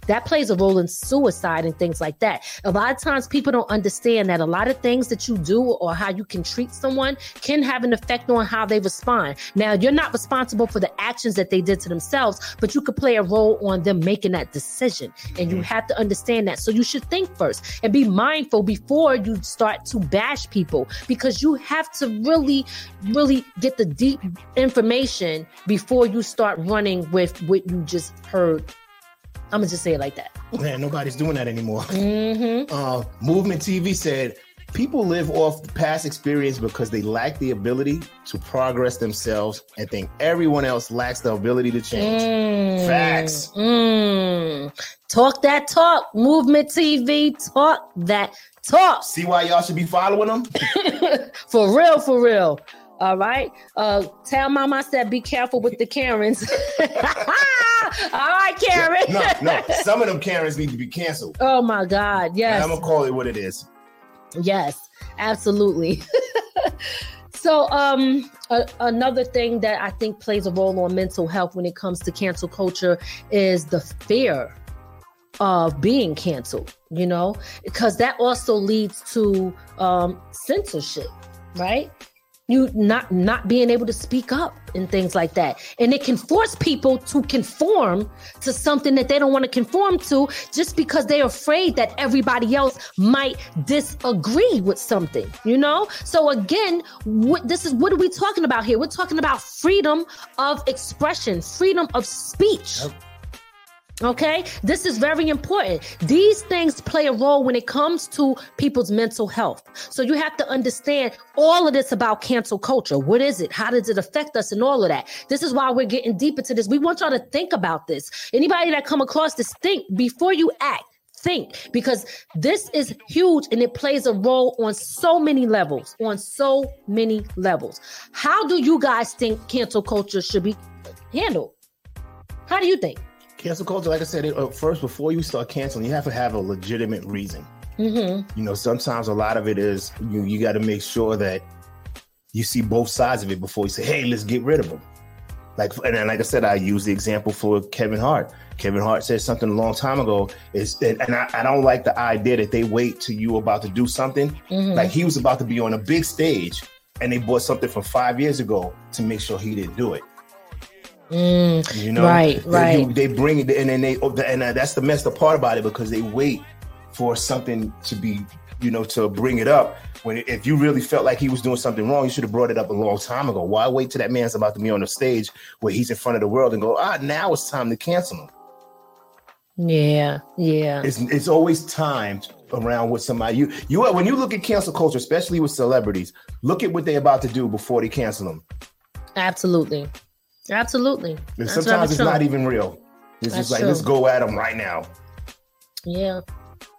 B: that plays a role in suicide and things like that. A lot of times people don't understand that a lot of things that you do or how you can treat someone can have an effect on how they respond. Now you're not responsible for the actions that they did to themselves but you could play a role on them making that decision. And you mm-hmm. have to understand that. So you should think first and be mindful before you start to bash people because you have to really really get the deep information before you start running with what you just heard i'm gonna just say it like that
C: Man, nobody's doing that anymore.
B: mm-hmm.
C: Uh, Movement TV said people live off past experience because they lack the ability to progress themselves and think everyone else lacks the ability to change.
B: Mm,
C: Facts.
B: mm. talk that talk movement tv talk that talk
C: See why y'all should be following them?
B: for real, for real. All right. Uh tell mama I said be careful with the Karens. All right, Karen.
C: No, no. Some of them Karens need to be canceled.
B: Oh my God.
C: And
B: Yes.
C: I'm gonna call it what it is.
B: Yes, absolutely. so, um, a- another thing that I think plays a role on mental health when it comes to cancel culture is the fear of being canceled. You know, because that also leads to um, censorship, right? You not not being able to speak up and things like that, and it can force people to conform to something that they don't want to conform to just because they're afraid that everybody else might disagree with something, you know? So again, what this is what are we talking about here? We're talking about freedom of expression, freedom of speech. Okay, this is very important. These things play a role when it comes to people's mental health. So you have to understand all of this about cancel culture. What is it? How does it affect us and all of that? This is why we're getting deep into this. We want y'all to think about this. Anybody that come across this, think before you act. Think because this is huge and it plays a role on so many levels. On so many levels. How do you guys think cancel culture should be handled? How do you think?
C: Cancel culture, like I said, it, uh, first before you start canceling, you have to have a legitimate reason.
B: Mm-hmm.
C: You know, sometimes a lot of it is you you got to make sure that you see both sides of it before you say, "Hey, let's get rid of them." Like, and then, like I said, I use the example for Kevin Hart. Kevin Hart said something a long time ago. Is and and I, I don't like the idea that they wait till you about to do something.
B: Mhm.
C: Like he was about to be on a big stage, and they bought something from five years ago to make sure he didn't do it.
B: Mm,
C: You know,
B: Right,
C: They-
B: right.
C: you- They bring it, and then they, and uh, that's the messed up part about it because they wait for something to be you know, to bring it up. When if you really felt like he was doing something wrong, you should have brought it up a long time ago. Why wait till that man's about to be on the stage where he's in front of the world and go, ah, now it's time to cancel him.
B: Yeah, yeah.
C: It's it's always timed around with somebody. You you when you look at cancel culture, especially with celebrities, look at what they're about to do before they cancel them.
B: Absolutely, absolutely.
C: And sometimes it's not even real. It's That's just like true. let's go at them right now.
B: Yeah,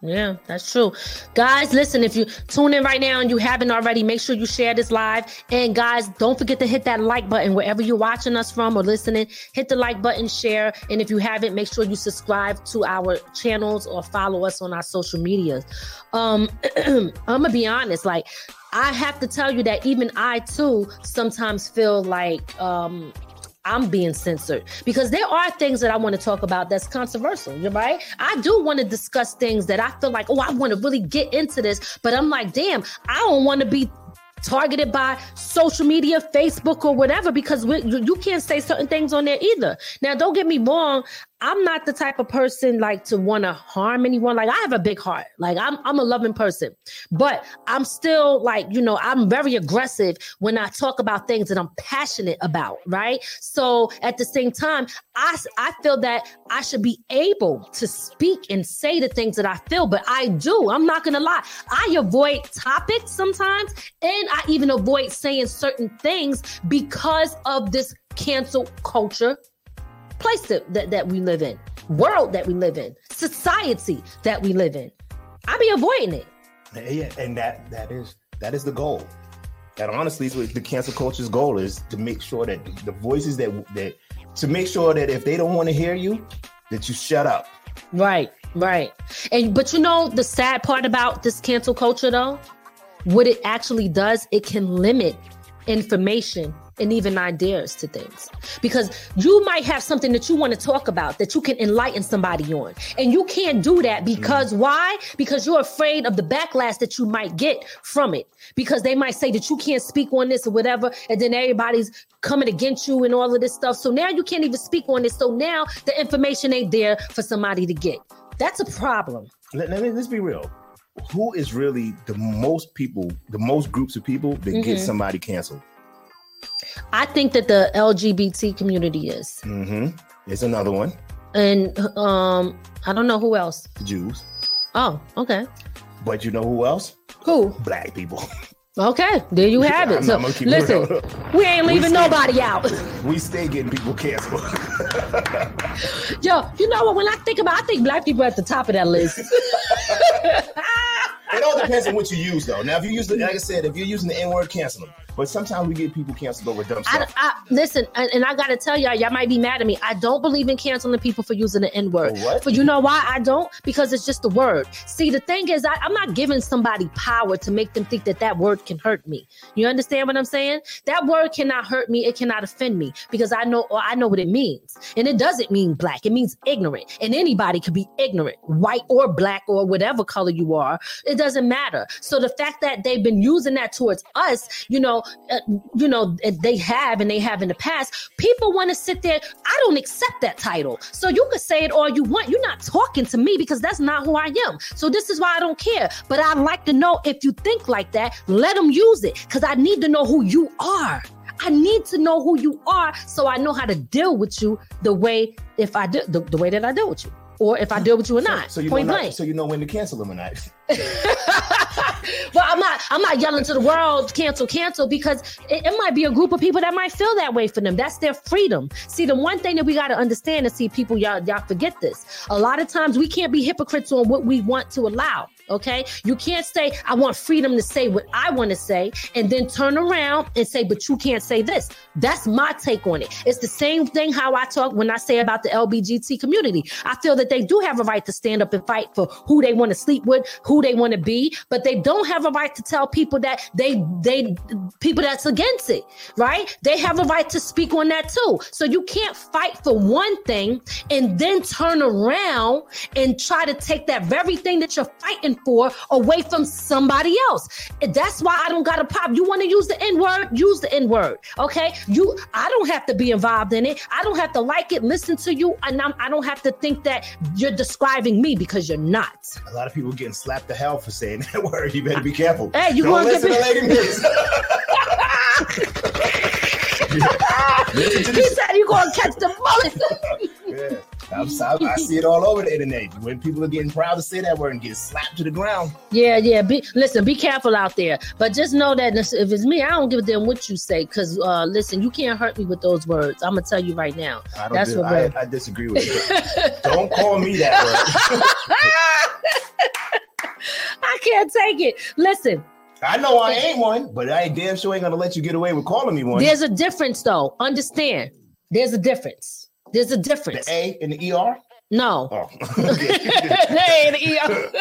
B: yeah, that's true. Guys, listen, if you tune in right now and you haven't already, make sure you share this live. And guys, don't forget to hit that like button wherever you're watching us from or listening. Hit the like button, share. And if you haven't, make sure you subscribe to our channels or follow us on our social medias. Um, I'm gonna be honest, like I have to tell you that even I too sometimes feel like um I'm being censored because there are things that I want to talk about that's controversial, You're right? I do want to discuss things that I feel like, oh, I want to really get into this, but I'm like, damn, I don't want to be targeted by social media, Facebook, or whatever, because you can't say certain things on there either. Now, don't get me wrong. I'm not the type of person like to want to harm anyone. Like I have a big heart. Like I'm I'm a loving person. But I'm still like, you know, I'm very aggressive when I talk about things that I'm passionate about, right? So at the same time, I I feel that I should be able to speak and say the things that I feel, but I do. I'm not going to lie. I avoid topics sometimes and I even avoid saying certain things because of this cancel culture place that, that, that we live in, world that we live in, society that we live in. I be avoiding it.
C: Yeah, and that that is that is the goal. That honestly is what the cancel culture's goal is to make sure that the voices that that to make sure that if they don't want to hear you, that you shut up.
B: Right, right. And but you know the sad part about this cancel culture though, what it actually does, it can limit information and even ideas to things. Because you might have something that you want to talk about that you can enlighten somebody on. And you can't do that because mm. why? Because you're afraid of the backlash that you might get from it. Because they might say that you can't speak on this or whatever and then everybody's coming against you and all of this stuff. So now you can't even speak on this so now the information ain't there for somebody to get. That's a problem.
C: Let, let me let's be real. Who is really the most people the most groups of people that mm-hmm. get somebody canceled
B: I think that the LGBT community is.
C: Mm-hmm. It's another one.
B: And um, I don't know who else.
C: Jews.
B: Oh, okay.
C: But you know who else?
B: Who?
C: Black people.
B: Okay, there you have it. So, listen, we ain't leaving we nobody out.
C: We stay getting people canceled.
B: Yo, you know what? When I think about, I think black people at the top of that list.
C: it all depends on what you use, though. Now, if you use the, like I said, if you're using the N word, cancel them. But sometimes we get people canceled over dumb stuff.
B: I, I, listen, and, and I got to tell y'all, y'all might be mad at me. I don't believe in canceling people for using the N word. Oh, what? But you know why I don't? Because it's just a word. See, the thing is, I, I'm not giving somebody power to make them think that that word can hurt me. You understand what I'm saying? That word cannot hurt me. It cannot offend me because I know I know what it means, and it doesn't mean black. It means ignorant, and anybody could be ignorant, white or black or whatever color you are. It doesn't matter. So the fact that they've been using that towards us, you know, uh, you know, they have and they have in the past. People want to sit there. I don't accept that title. So you can say it all you want. You're not talking to me because that's not who I am. So this is why I don't care. But I'd like to know if you think like that, let them use it because I need to know who you are. I need to know who you are so I know how to deal with you the way if I do the, the way that I deal with you or if I deal with you or not.
C: So, so you point know blank. Not, so you know when to cancel them or not.
B: well, I'm not. I'm not yelling to the world, cancel, cancel, because it, it, might be a group of people that might feel that way for them. That's their freedom. See, the one thing that we got to understand is, see, people, y'all, y'all forget this. A lot of times we can't be hypocrites on what we want to allow. Okay. You can't say, I want freedom to say what I want to say, and then turn around and say, but you can't say this. That's my take on it. It's the same thing how I talk when I say about the LBGT community. I feel that they do have a right to stand up and fight for who they want to sleep with, who they want to be, but they don't have a right to tell people that they, they, people that's against it, right? They have a right to speak on that too. So you can't fight for one thing and then turn around and try to take that very thing that you're fighting for away from somebody else. That's why I don't got a pop. You want to use the N word? Use the N word. Okay. You, I don't have to be involved in it. I don't have to like it, listen to you, and I'm, I don't have to think that you're describing me because you're not.
C: A lot of people getting slapped to hell for saying that word. You better be careful.
B: Hey, you want to
C: listen to Ladi Miz.
B: he said you're gonna catch the bullet.
C: yeah. I'm, I, I see it all over the internet when people are getting proud to say that word and get slapped to the ground.
B: Yeah, yeah. Be listen, be careful out there. But just know that if it's me, I don't give a damn what you say. Cause uh, listen, you can't hurt me with those words. I'm gonna tell you right now.
C: I don't
B: That's
C: dis-
B: what
C: I, I disagree with you. don't call me that word.
B: I can't take it. Listen,
C: I know I ain't one, but I damn sure ain't gonna let you get away with calling me one.
B: there's a difference though. Understand? There's a difference. There's a
C: the
B: difference.
C: A and the ER.
B: No.
C: Oh,
B: They ain't ER.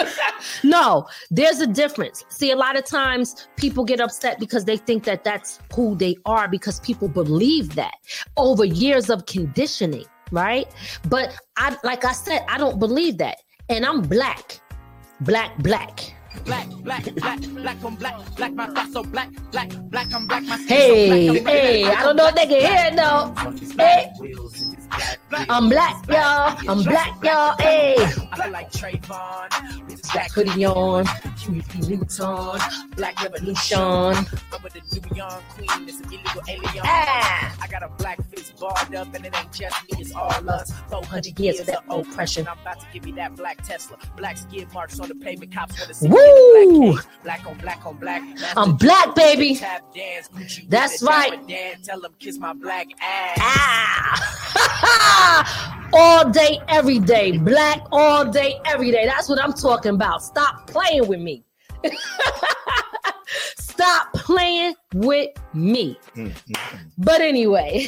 B: no, there's a difference. See, a lot of times people get upset because they think that that's who they are because people believe that over years of conditioning, right? But I, like I said, I don't believe that, and I'm black, black, black.
E: Black, black, black, black on black, black, my thoughts so black, black, black on black, my skin so
B: Hey,
E: black, I'm
B: hey, I don't know if they can hear it though. Hey, I'm black, y'all. I'm black, y'all. Hey,
E: I like Trayvon, with
B: black hoodie on, Vuitton,
E: black revolution. I'm with the Nubian queen, this illegal alien.
B: Ah.
E: I got a black face barred up, and it ain't just me, it's all us. 400
B: years
E: years
B: of that oppression.
E: I'm about to give you that black Tesla, black skid marks on the pavement, cops want to see
B: Woo!
E: me in a black. Black on black on black.
B: I'm black, baby. That's
E: the
B: right.
E: Tell them kiss my black ass.
B: Ah! all day, every day. Black all day, every day. That's what I'm talking about. Stop playing with me. Stop playing with me. But anyway,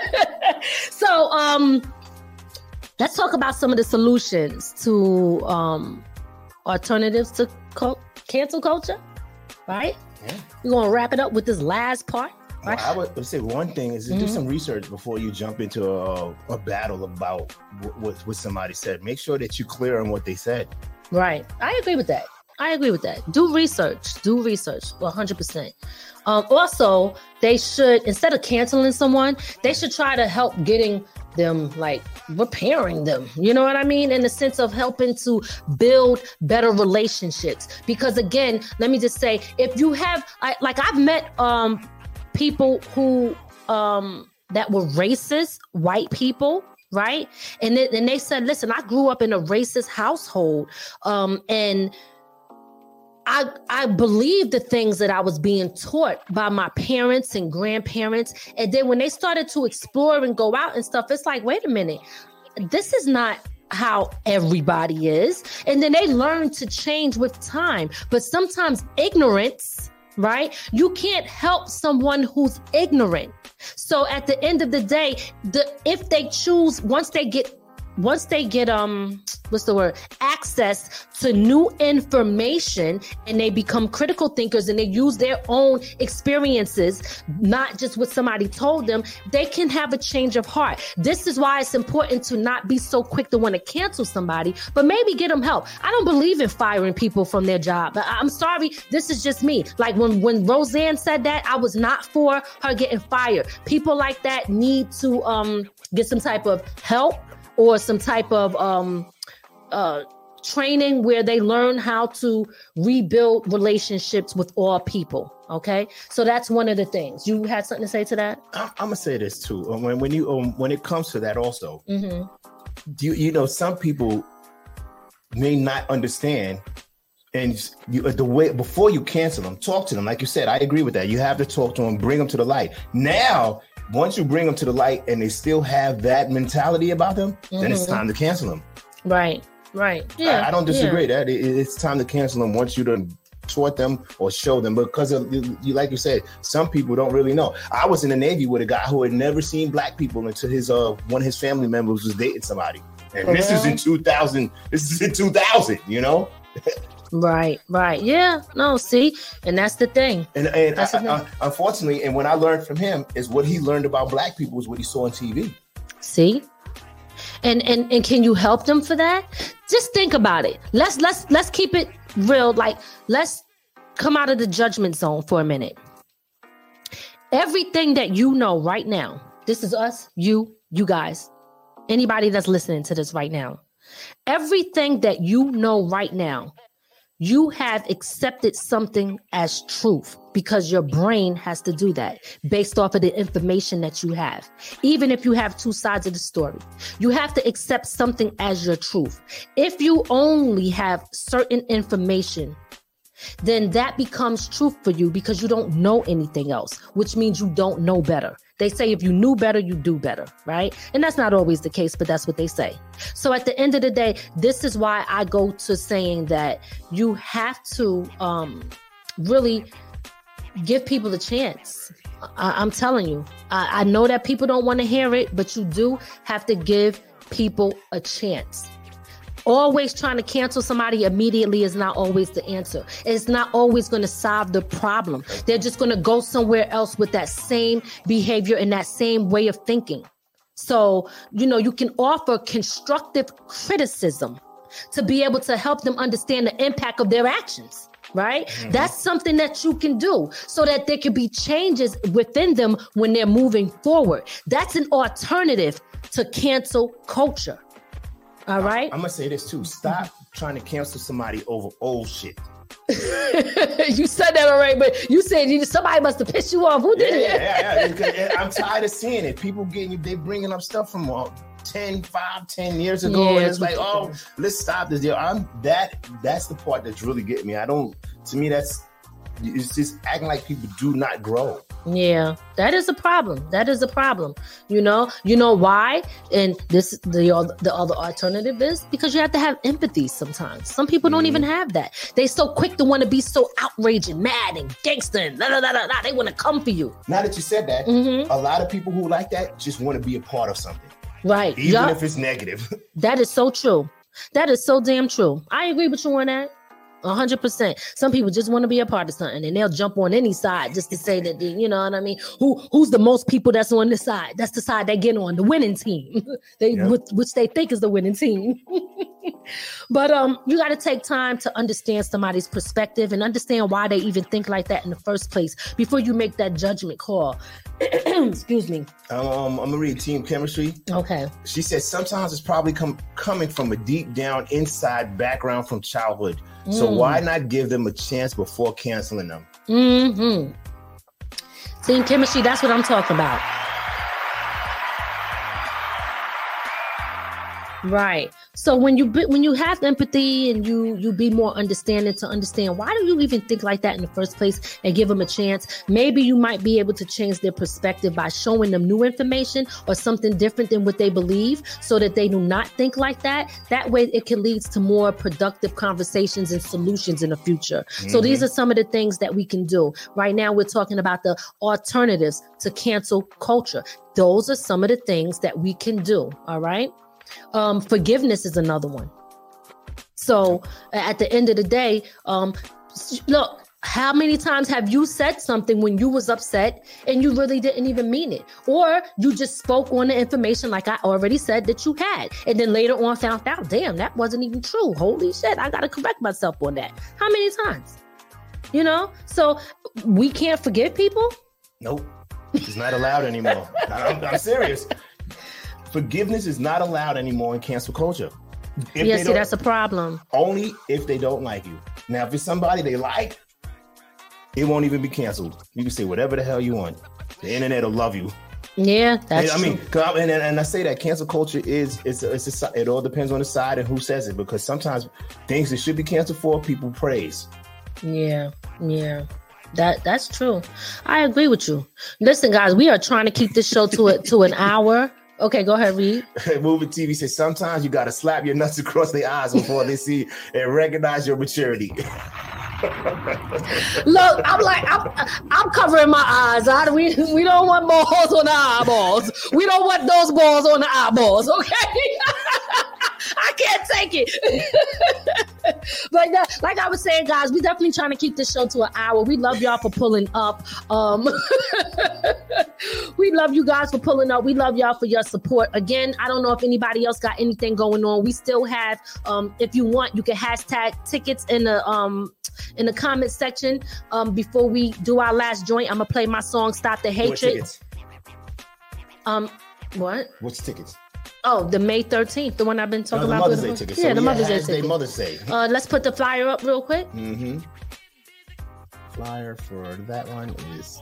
B: so um, let's talk about some of the solutions to um alternatives to cancel culture. Right?
C: Yeah.
B: We're gonna wrap it up with this last part.
C: Well, I would say one thing is to do
B: Mhm.
C: some research before you jump into a, a battle about what, what, what somebody said. Make sure that you're clear on what they said.
B: Right. I agree with that. I agree with that. Do research. Do research. 100%. Um, also, they should, instead of canceling someone, they should try to help getting them, like repairing them. You know what I mean? In the sense of helping to build better relationships. Because again, let me just say, if you have, I, like, I've met um, people who, um, that were racist, white people, right? And then, and they said, listen, I grew up in a racist household, um, and I I believed the things that I was being taught by my parents and grandparents. And then when they started to explore and go out and stuff, it's like, wait a minute, this is not how everybody is. And then they learn to change with time. But sometimes ignorance, right? You can't help someone who's ignorant. So at the end of the day, the if they choose once they get once they get um what's the word? Access to new information and they become critical thinkers and they use their own experiences not just what somebody told them they can have a change of heart. This is why it's important to not be so quick to want to cancel somebody but maybe get them help. I don't believe in firing people from their job. I'm sorry this is just me. Like when when roseanne said that i was not for her getting fired. People like that need to um get some type of help or some type of um uh training where they learn how to rebuild relationships with all people okay so that's one of the things you had something to say to that
C: I'm, I'm gonna say this too. Um, When when you um, when it comes to that, also,
B: mm-hmm.
C: you you know, some people may not understand, and you, the way before you cancel them, talk to them. Like you said, I agree with that. You have to talk to them, bring them to the light. Now, once you bring them to the light, and they still have that mentality about them, then it's
B: Mhm.
C: time to cancel them.
B: right right
C: I-
B: yeah
C: I, don't
B: yeah.
C: disagree. That it, it's time to cancel them once you done taught them or show them because of you, like you said, some people don't really know. I was in the Navy with a guy who had never seen black people until his uh one of his family members was dating somebody. And this is in 2000. This is in 2000, you know?
B: right right yeah no see and that's the thing
C: And and
B: That's
C: I-
B: the thing.
C: I- unfortunately, and when I learned from him is what he learned about black people is what he saw on TV.
B: See? And and and can you help them for that? Just think about it. Let's let's let's keep it real. Like let's come out of the judgment zone for a minute. Everything that you know right now, this is us, you, you guys, anybody that's listening to this right now. Everything that you know right now, you have accepted something as truth because your brain has to do that based off of the information that you have. Even if you have two sides of the story, you have to accept something as your truth. If you only have certain information then that becomes truth for you because you don't know anything else, which means you don't know better. They say if you knew better, you do better, right? And that's not always the case, but that's what they say. So at the end of the day, this is why I go to saying that you have to um, really give people a chance. I- am telling you, I-, I know that people don't want to hear it, but you do have to give people a chance always trying to cancel somebody immediately is not always the answer. It's not always going to solve the problem. They're just going to go somewhere else with that same behavior and that same way of thinking. So, you know, you can offer constructive criticism to be able to help them understand the impact of their actions. Right? Mm-hmm. That's something that you can do so that there can be changes within them when they're moving forward. That's an alternative to cancel culture. All right.
C: I, am gonna say this too. Stop trying to cancel somebody over old shit.
B: you said that already, but you said you, somebody must have pissed you off. Who did
C: yeah, it? Yeah, yeah, I'm tired of seeing it. People getting they bringing up stuff from uh, 10, 5, 10 years ago, yeah, and it's like, oh, let's stop this. Deal. I'm that. That's the part that's really getting me. I don't. To me, that's it's just acting like people do not grow.
B: Yeah, that is a problem. That is a problem. You know, you know why? And this the the other alternative is because you have to have empathy sometimes. Some people don't mm-hmm. even have that. They so quick to want to be so outraged and mad and gangster and da, da, da, da, they want to come for you.
C: Now that you said that, mm-hmm. a lot of people who like that just want to be a part of something.
B: Right.
C: Even yep. if it's negative.
B: that is so true. That is so damn true. I agree with you on that hundred percent. Some people just want to be a part of something, and they'll jump on any side just to say that they, you know what I mean. Who who's the most people that's on this side? That's the side they get on, the winning team. they which, which they think is the winning team. but um, you got to take time to understand somebody's perspective and understand why they even think like that in the first place before you make that judgment call. Excuse me.
C: Um, I'm gonna read Team Chemistry.
B: Okay.
C: She said sometimes it's probably come coming from a deep down inside background from childhood. Mm. So why not give them a chance before canceling them?
B: Mm-hmm. Team Chemistry. That's what I'm talking about. Right. So when you when you have empathy and you you be more understanding to understand why do you even think like that in the first place and give them a chance, maybe you might be able to change their perspective by showing them new information or something different than what they believe, so that they do not think like that. That way, it can lead to more productive conversations and solutions in the future. Mm-hmm. So these are some of the things that we can do. Right now, we're talking about the alternatives to cancel culture. Those are some of the things that we can do. All right. Um, forgiveness is another one. So at the end of the day, um, look, how many times have you said something when you was upset and you really didn't even mean it? Or you just spoke on the information like i already said that you had and then later on found out damn that wasn't even true. Holy shit i gotta correct myself on that. How many times? You know? So we can't forgive people?
C: Nope. It's not allowed anymore. I'm, I'm serious forgiveness is not allowed anymore in cancel culture.
B: If yeah, see, that's a problem.
C: Only if they don't like you. Now, if it's somebody they like, it won't even be canceled. You can say whatever the hell you want. The internet will love you.
B: Yeah, that's.
C: I mean, and, and I say that cancel culture is it's a, it's a, it all depends on the side and who says it because sometimes things that should be canceled for people praise.
B: Yeah, yeah. That that's true. I agree with you. Listen, guys, we are trying to keep this show to a, to an hour. Okay, go ahead, read.
C: Movie TV says sometimes you got to slap your nuts across the eyes before they see and recognize your maturity.
B: Look, I'm like, I'm, I'm covering my eyes. I, we, we don't want balls on the eyeballs. We don't want those balls on the eyeballs, okay? I can't take it. but that, like I was saying, guys, we definitely trying to keep this show to an hour. We love y'all for pulling up. Um, we love you guys for pulling up. We love y'all for your support. Again, I don't know if anybody else got anything going on. We still have, um, if you want, you can hashtag tickets in the um in the comment section. Um, before we do our last joint, I'm gonna play my song "Stop the Hatred." Um, what?
C: What's tickets?
B: Oh, the May 13th, the one I've been
C: No,
B: talking
C: the
B: about.
C: Mother's Day tickets.
B: Yeah,
C: So
B: the Mother's Day tickets.
C: Mother's Day.
B: Uh, let's put the flyer up real quick.
C: Mm-hmm. Flyer for that one is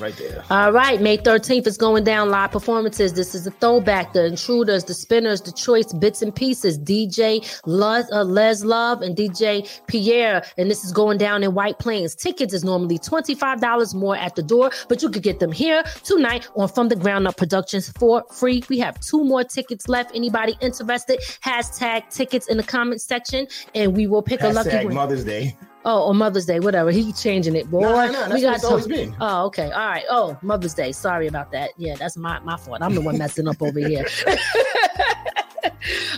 C: right there.
B: All right, May 13th is going down live performances. This is a throwback. The Intruders, The Spinners, The Choice, Bits and Pieces, DJ Les, uh, Les Love, and DJ Pierre. And this is going down in White Plains. Tickets is normally $25 more at the door, but you could get them here tonight on From Da Ground Up Productions for free. We have two more tickets left. Anybody interested? Hashtag tickets in the comment section, and we will pick a lucky
C: Hashtag
B: winner.
C: Mother's Day.
B: Oh, on Mother's Day, whatever. He changing it, boy.
C: No, no, no, that's
B: we
C: what it's always been.
B: Oh, okay. All right. Oh, Mother's Day. Sorry about that. Yeah, that's my my fault. I'm the one messing up over here.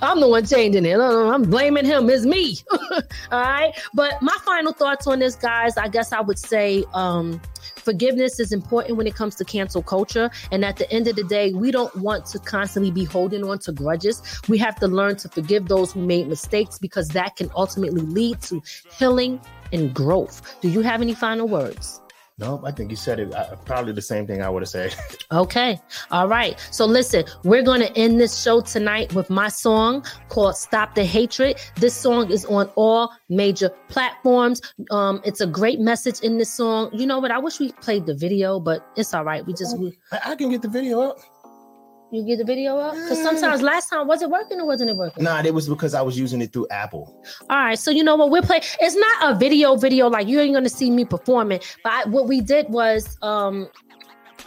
B: I'm the one changing it. Uh, I'm blaming him. It's me. All right. But my final thoughts on this, guys, I guess I would say um, forgiveness is important when it comes to cancel culture. And at the end of the day, we don't want to constantly be holding on to grudges. We have to learn to forgive those who made mistakes because that can ultimately lead to healing and growth. Do you have any final words?
C: Nope, I think you said it. Uh, probably the same thing I would have said.
B: Okay. All right. So listen, we're going to end this show tonight with my song called Stop the Hatred. This song is on all major platforms. Um, it's a great message in this song. You know what? I wish we played the video, but it's all right. We just we,
C: I, I can get the video up.
B: You get the video up because sometimes last time was it working or wasn't it working?
C: Nah, it was because I was using it through Apple.
B: All right, so you know what we're playing. It's not a video, video like you ain't gonna see me performing. But I, what we did was, um,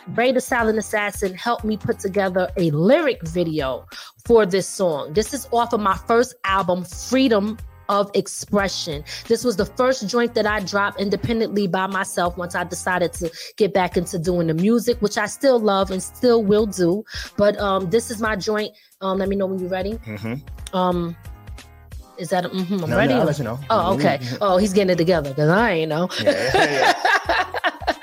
B: Ray the Silent Assassin helped me put together a lyric video for this song. This is off of my first album, Freedom of Expression. This was the first joint that I dropped independently by myself once I decided to get back into doing the music, which I still love and still will do. But um, this is my joint. Um, let me know when you're ready.
C: Mm-hmm.
B: Um, is that? mhm, I'm
C: No,
B: ready.
C: no, I'll let you know.
B: Oh, okay. Oh, he's getting it together because I ain't know.
C: Yeah, yeah, yeah.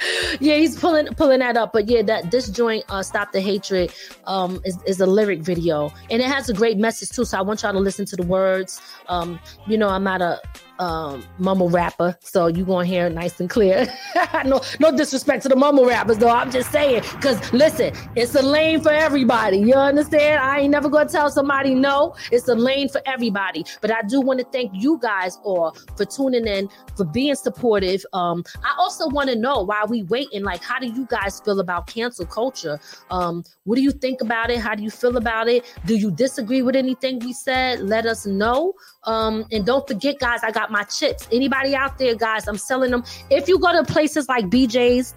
B: yeah, he's pulling pulling that up. But yeah, that this joint, uh, "Stop the Hatred," um, is, is a lyric video, and it has a great message too. So I want y'all to listen to the words. Um, you know, I'm not a um mumble rapper, so you gonna hear it nice and clear. no, no disrespect to the mumble rappers, though. I'm just saying, cause listen, it's a lane for everybody. You understand? I ain't never gonna tell somebody no. It's a lane for everybody. But I do want to thank you guys all for tuning in, for being supportive. Um, I also want to know why we waiting, like, how do you guys feel about cancel culture? Um, what do you think about it? How do you feel about it? Do you disagree with anything we said? Let us know. Um, and don't forget, guys, I got my chips. Anybody out there, guys, I'm selling them. If you go to places like BJ's,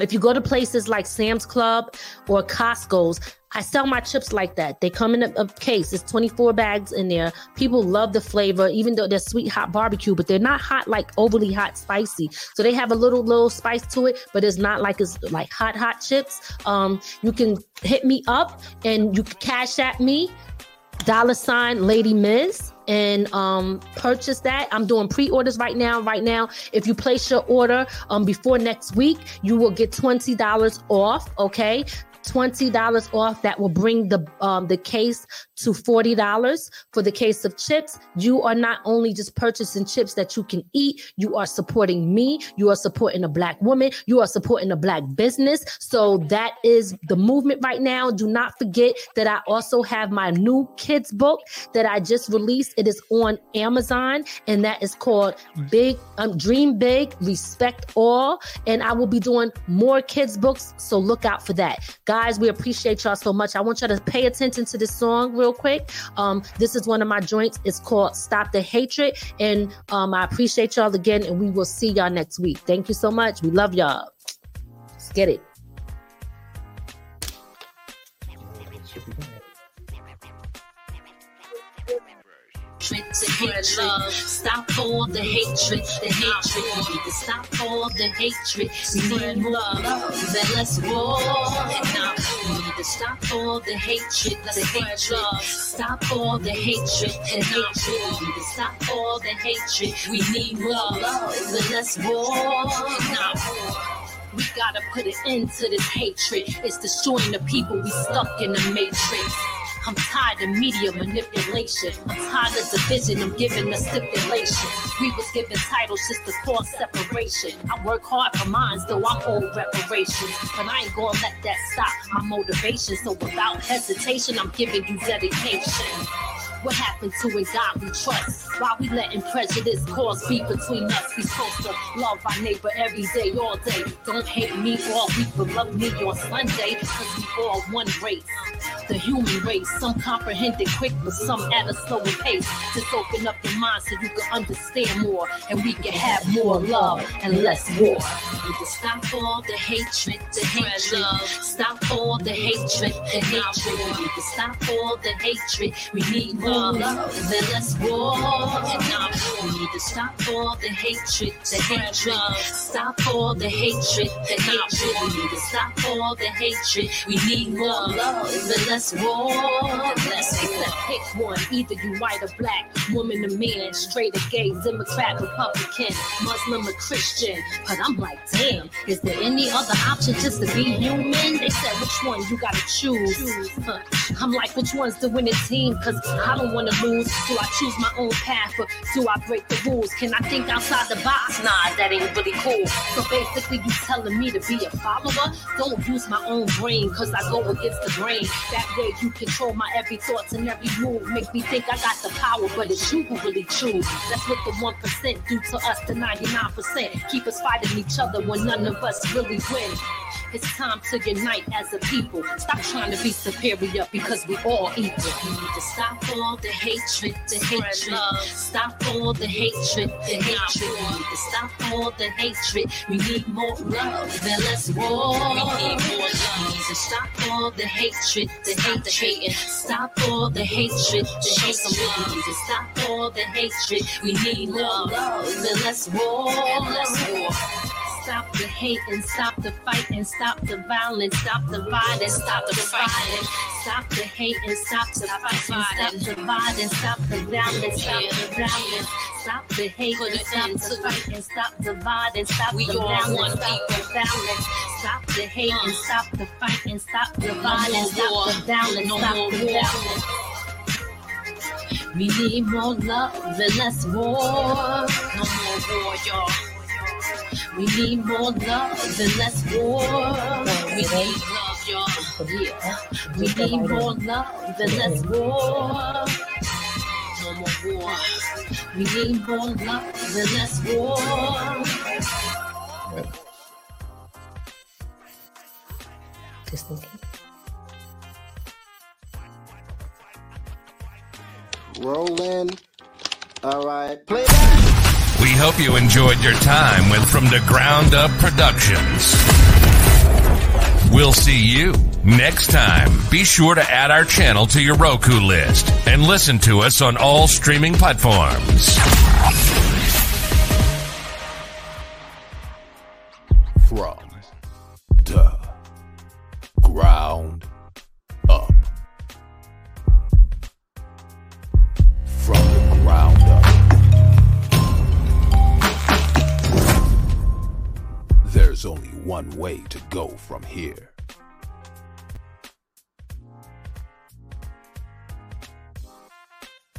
B: if you go to places like Sam's Club or Costco's, I sell my chips like that. They come in a, a case. It's 24 bags in there. People love the flavor, even though they're sweet hot barbecue, but they're not hot like overly hot spicy. So they have a little little spice to it, but it's not like it's like hot hot chips. Um, you can hit me up and you can cash at me dollar sign Ladi Miz and um purchase that. I'm doing pre-orders right now. Right now, if you place your order um before next week, you will get $20 off, okay? $20 off that will bring the um the case to $40 for the case of chips. You are not only just purchasing chips that you can eat, you are supporting me, you are supporting a black woman, you are supporting a black business. So that is the movement right now. Do not forget that I also have my new kids book that I just released. It is on Amazon and that is called Big um, Dream Big, Respect All. And I will be doing more kids books, so look out for that. Guys, we appreciate y'all so much. I want y'all to pay attention to this song real quick. Um, this is one of my joints. It's called Stop the Hatred. And um, I appreciate y'all again, and we will see y'all next week. Thank you so much. We love y'all. Let's get it.
F: Hatred. Stop all the hatred, the hatred. We need to stop all the hatred. We need love, then let's war. We need to stop all the hatred, the hatred. Stop all the hatred, the hatred. We need to stop all the hatred. We need love, war.
B: We gotta put an end to this hatred. It's destroying the people we stuck in the matrix. I'm tired of media manipulation. I'm tired of division. I'm giving a stipulation. We was given titles just to cause separation. I work hard for mine, though I'm old reparations. But I ain't gonna let that stop my motivation. So without hesitation, I'm giving you dedication. What happened to in God we trust? Why we letting prejudice cause beef between us? We supposed to love our neighbor every day, all day. Don't hate me for all week, but love me on Sunday. Cause we all one race. The human race. Some comprehend it quick, but some at a slower pace. Just open up your mind so you can understand more. And we can have more love and less war. Stop all the hatred, the hatred. Stop all the hatred, the hatred. Stop all the hatred. We need love and less war. Now we need to stop all the hatred, the hatred. Stop all the hatred, the hatred. We need to stop all the hatred. We need more love and less war. Let's pick one. Either you white or black, woman or man, straight or gay, Democrat, Republican, Muslim or Christian. But I'm like, damn, is there any other option just to be human? They said, which one you gotta choose? Huh. I'm like, which one's the winning team? Cause I don't wanna lose. Do I choose my own path or do I break the rules? Can I think outside the box? Nah, that ain't really cool. So basically, you telling me to be a follower? Don't use my own brain cause I go against the grain. That way you control my every thoughts and every move. Make me think I got the power, but it's you who really choose. That's what the 1% do to us, the 99%. Keep us fighting each other when none of us really win. It's time to unite as a people. Stop trying to be superior because we all equal. We need to stop all the hatred, the hatred. Stop all the hatred, the hatred. We need to stop all the hatred. We need more love and less war. We need more love. To stop all the hatred, the hatred. Stop all the hatred, the hatred. We need to stop all the hatred. We need more love and less war. Less war. Stop the hate and stop the fight and stop the violence. Stop the violence, stop the fighting. Stop the hate and stop the fight and stop the violence. Stop the violence, stop the violence. Stop the hate and stop the fight and stop the violence. Stop the violence, stop the violence. Stop the hate and stop the fight and stop the violence. Stop the violence, stop the violence. We need more love and less war. No more war, y'all. We need more love and less war. We need love, y'all. Yeah. We need more love and less war. No more war. We need more love and less war.
G: Just in case.
H: Rolling. All right. Play that.
A: We hope you enjoyed your time with From Da Ground Up Productions. We'll see you next time. Be sure to add our channel to your Roku list and listen to us on all streaming platforms. From the ground only one way to go from here.